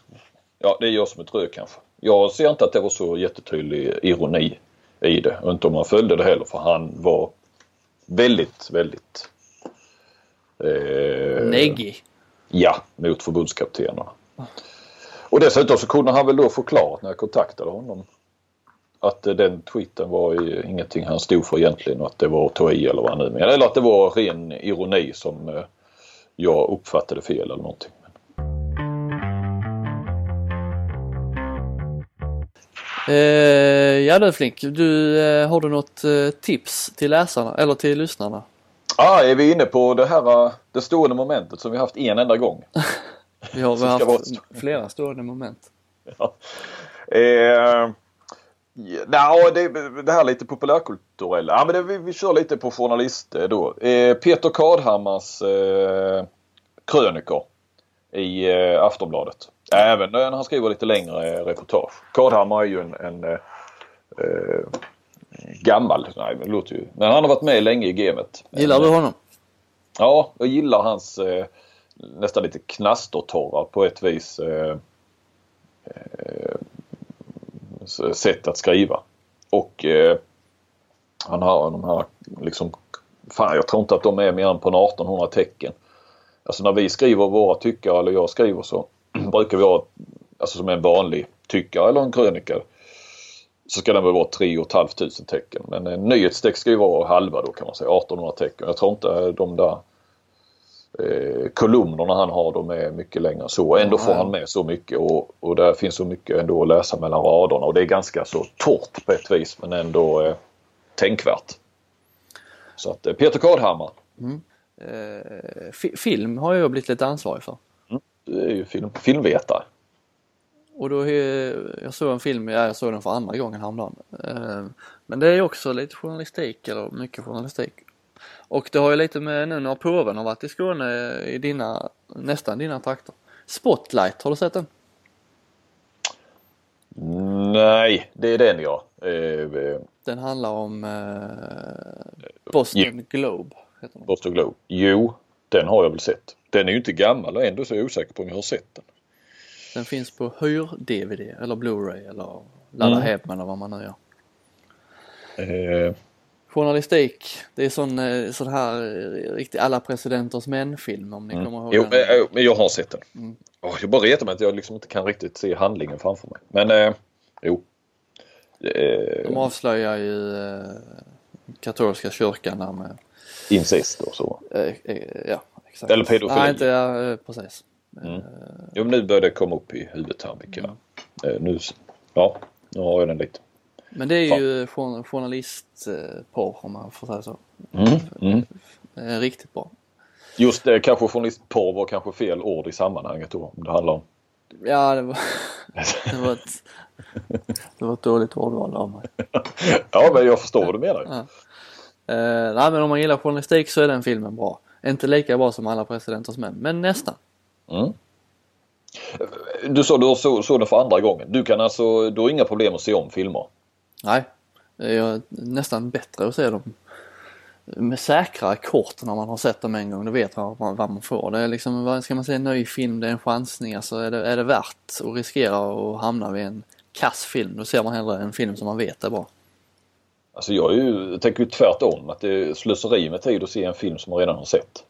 ja, det är jag som är trög kanske. Jag ser inte att det var så jättetydlig ironi i det. Och inte om man följde det heller för han var väldigt, väldigt eh, Neggig. Ja, mot förbundskaptenerna. Och dessutom så kunde han väl då förklarat när jag kontaktade honom att eh, den tweeten var ju ingenting han stod för egentligen och att det var att ta i eller vad han nu menade. Eller att det var ren ironi som eh, jag uppfattade fel eller någonting. Ja du Flink, du, eh, har du något eh, tips till läsarna eller till lyssnarna? Ah, är vi inne på det här eh, det stående momentet som vi haft en enda gång? Vi har ska vara haft flera stående moment. Ja. Eh, ja, det, det här lite populärkulturella. Ja, men det, vi, vi kör lite på journalist eh, då. Eh, Peter Kadhammars eh, krönikor i eh, Aftonbladet. Även när han skriver lite längre reportage. Kadhammar är ju en, en eh, eh, gammal, nej men det låter ju, men han har varit med länge i gamet. Gillar du honom? Ja, jag gillar hans eh, nästan lite knastertorra på ett vis eh, eh, sätt att skriva. Och han har de här liksom, fan jag tror inte att de är mer än på en 1800 tecken. Alltså när vi skriver våra tyckare eller jag skriver så brukar vi ha, alltså som en vanlig tyckare eller en krönika så ska den väl vara 3 500 tecken. Men en nyhetstext ska ju vara halva då kan man säga, 1800 tecken. Jag tror inte de där eh, kolumnerna han har de är mycket längre än så. Ändå får han med så mycket och, och där finns så mycket ändå att läsa mellan raderna och det är ganska så torrt på ett vis men ändå eh, tänkvärt. Så att eh, Peter Kadhammar, Eh, fi- film har jag blivit lite ansvarig för. Du är ju film, filmvetare. Och då, jag såg en film, ja, jag såg den för andra gången häromdagen. Eh, men det är också lite journalistik, eller mycket journalistik. Och det har ju lite med nu när påven har varit i Skåne i dina, nästan dina trakter. Spotlight, har du sett den? Nej, det är den ja. Eh, eh, Den handlar om eh, Boston Globe. Heter den. Boston Globe. Jo, den har jag väl sett. Den är ju inte gammal och ändå så är jag osäker på om jag har sett den. den finns på hyr-DVD eller Blu-ray eller ladda Mm. hem eller vad man nu gör. Eh, Journalistik, det är sån, eh, sån här eh, riktigt alla presidenters män-film om ni kommer ihåg jo, den. eh, men jag har sett den. Mm. Åh, jag bara retar mig att jag liksom inte kan riktigt se handlingen framför mig. Men eh, jo. Eh, De avslöjar ju eh, katolska kyrkan där med, incest och så. ja exakt. Eller pedofili. Nej inte, ja, eh, precis. Mm. Jo, nu börjar det komma upp i huvudet här mycket. Mm. Eh, nu, ja, nu har jag den lite. Men det är Fan. ju jour- journalistporr om man får säga så. Mm, mm. Eh, riktigt bra. Just det, kanske journalistporr var kanske fel ord i sammanhanget då. Om det handlar om. Ja, det var, det var, ett, det var ett dåligt ordval av mig. ja, men jag förstår vad du menar. Ja. Eh, nej, men om man gillar journalistik så är den filmen bra. Inte lika bra som Alla presidenters män, men nästan. Mm. Du sa du såg så den för andra gången. Du kan alltså, du har inga problem att se om filmer? Nej, det är nästan bättre att se dem med säkrare kort när man har sett dem en gång. Då vet man vad man får. Det är liksom, ska man säga, nöjd film, det är en chansning. Alltså är det, är det värt att riskera att hamna vid en kass film, då ser man hellre en film som man vet är bra. Alltså jag, är ju, jag tänker ju tvärtom, att det är slöseri med tid att se en film som man redan har sett.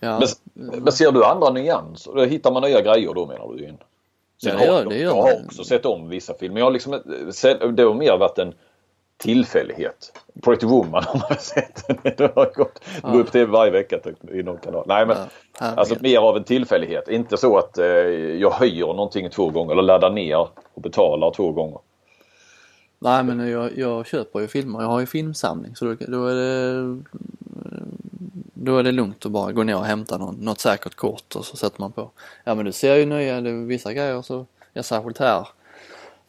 Ja. Men, men ser du andra nyanser? Då hittar man nya grejer då menar du? In. Sen Ja, det gör- har, det gör jag har också sett om vissa filmer. Jag har liksom, det har mer varit en tillfällighet. Pretty Woman har man sett. Det har gått, Ja. upp till varje vecka typ, i någon kanal. Nej men Ja, alltså mer av en tillfällighet. Inte så att eh, jag höjer någonting två gånger eller laddar ner och betalar två gånger. Nej men jag, jag köper ju filmer, jag har ju filmsamling så då, då är det då är det lugnt att bara gå ner och hämta någon, något säkert kort och så sätter man på. Ja men du ser ju nya, det är vissa grejer så, ja särskilt här.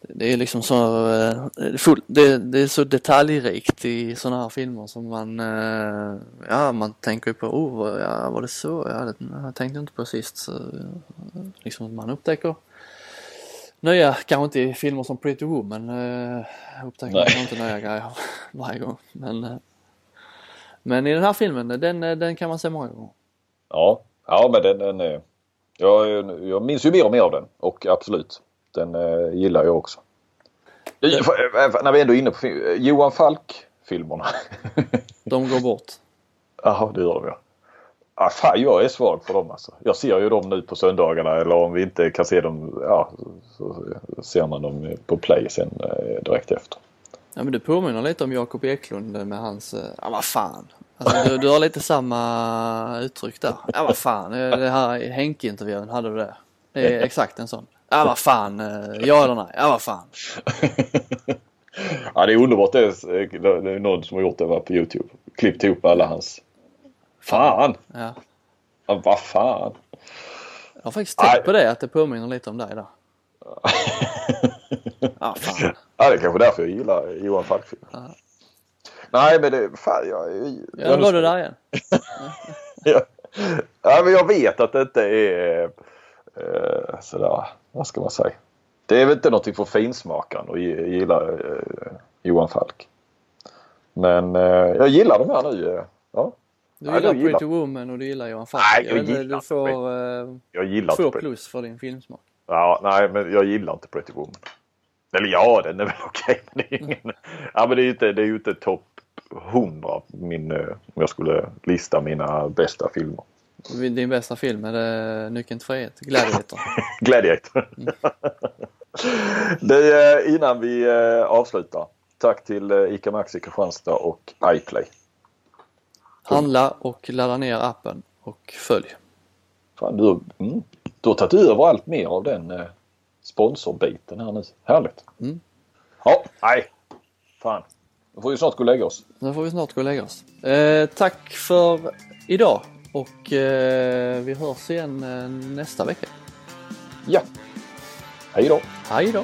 Det är liksom så, eh, full, det, det är så detaljrikt i sådana här filmer som man, eh, ja man tänker ju på, oh ja, var det så? Ja, det jag tänkte inte på sist. Så, liksom man upptäcker nya, kanske inte i filmer som Pretty Woman eh, upptäcker man inte nya grejer varje gång. Men, eh, men i den här filmen, den, eh, den kan man se många gånger. Ja, ja men den, den är- jag, jag minns ju mer och mer av den och absolut, den eh, gillar jag också. F- när vi ändå är inne på eh, Johan Falk-filmerna. De går bort. Jaha, det gör de ja. Ah, fan, jag är svag för dem alltså. Jag ser ju dem nu på söndagarna eller om vi inte kan se dem, ja, så ser man dem på play sen eh, direkt efter. Ja men du påminner lite om Jakob Eklund med hans, eh, ja vad fan. Alltså, du, du har lite samma uttryck där. Ja vad fan, eh, det här Henke-intervjun hade du det. Det är exakt en sån. Ja vad fan, eh, ja eller nej, ja vad fan. Ja, det är underbart. Det är, det är någon som har gjort det va, på Youtube. Klippt ihop alla hans... Fan! Ja. Ja, vad fan! Jag har faktiskt tänkt på det, att det påminner lite om dig där. Ja fan. Ja, det är kanske därför jag gillar Johan Falk-film. Nej, men det... Fan, jag... jag, Ja, då var du där igen. Ja. ja, men jag vet att det inte är eh, sådär, vad ska man säga. Det är väl inte någonting för finsmakaren att gi- gilla eh, Johan Falk. Men eh, jag gillar de här nu. Eh, ja. Du Ja, gillar jag gillar- Pretty Woman och du gillar Johan Falk. Nej, jag gillar Du får eh, Jag gillar två inte plus för din filmsmak. Ja, nej, men jag gillar inte Pretty Woman. Eller ja, den är väl okej. men det är ingen- Ja, men det är ju inte, det är ju inte topp 100 min, eh, om jag skulle lista mina bästa filmer. Din bästa film är det Nyckeln till frihet, Gladiator. Gladiator. det, eh, innan vi eh, avslutar. Tack till ICA Maxi Kristianstad och iPlay. Handla och ladda ner appen och följ. Fan, du, mm, du har tagit över allt mer av den eh, sponsorbiten här nu. Härligt. Mm. Ja, nej. Fan. Då får vi snart gå och lägga oss. Nu får vi snart gå och lägga oss. Eh, tack för idag och eh, vi hörs igen eh, nästa vecka. Ja. Hej då. Hej då!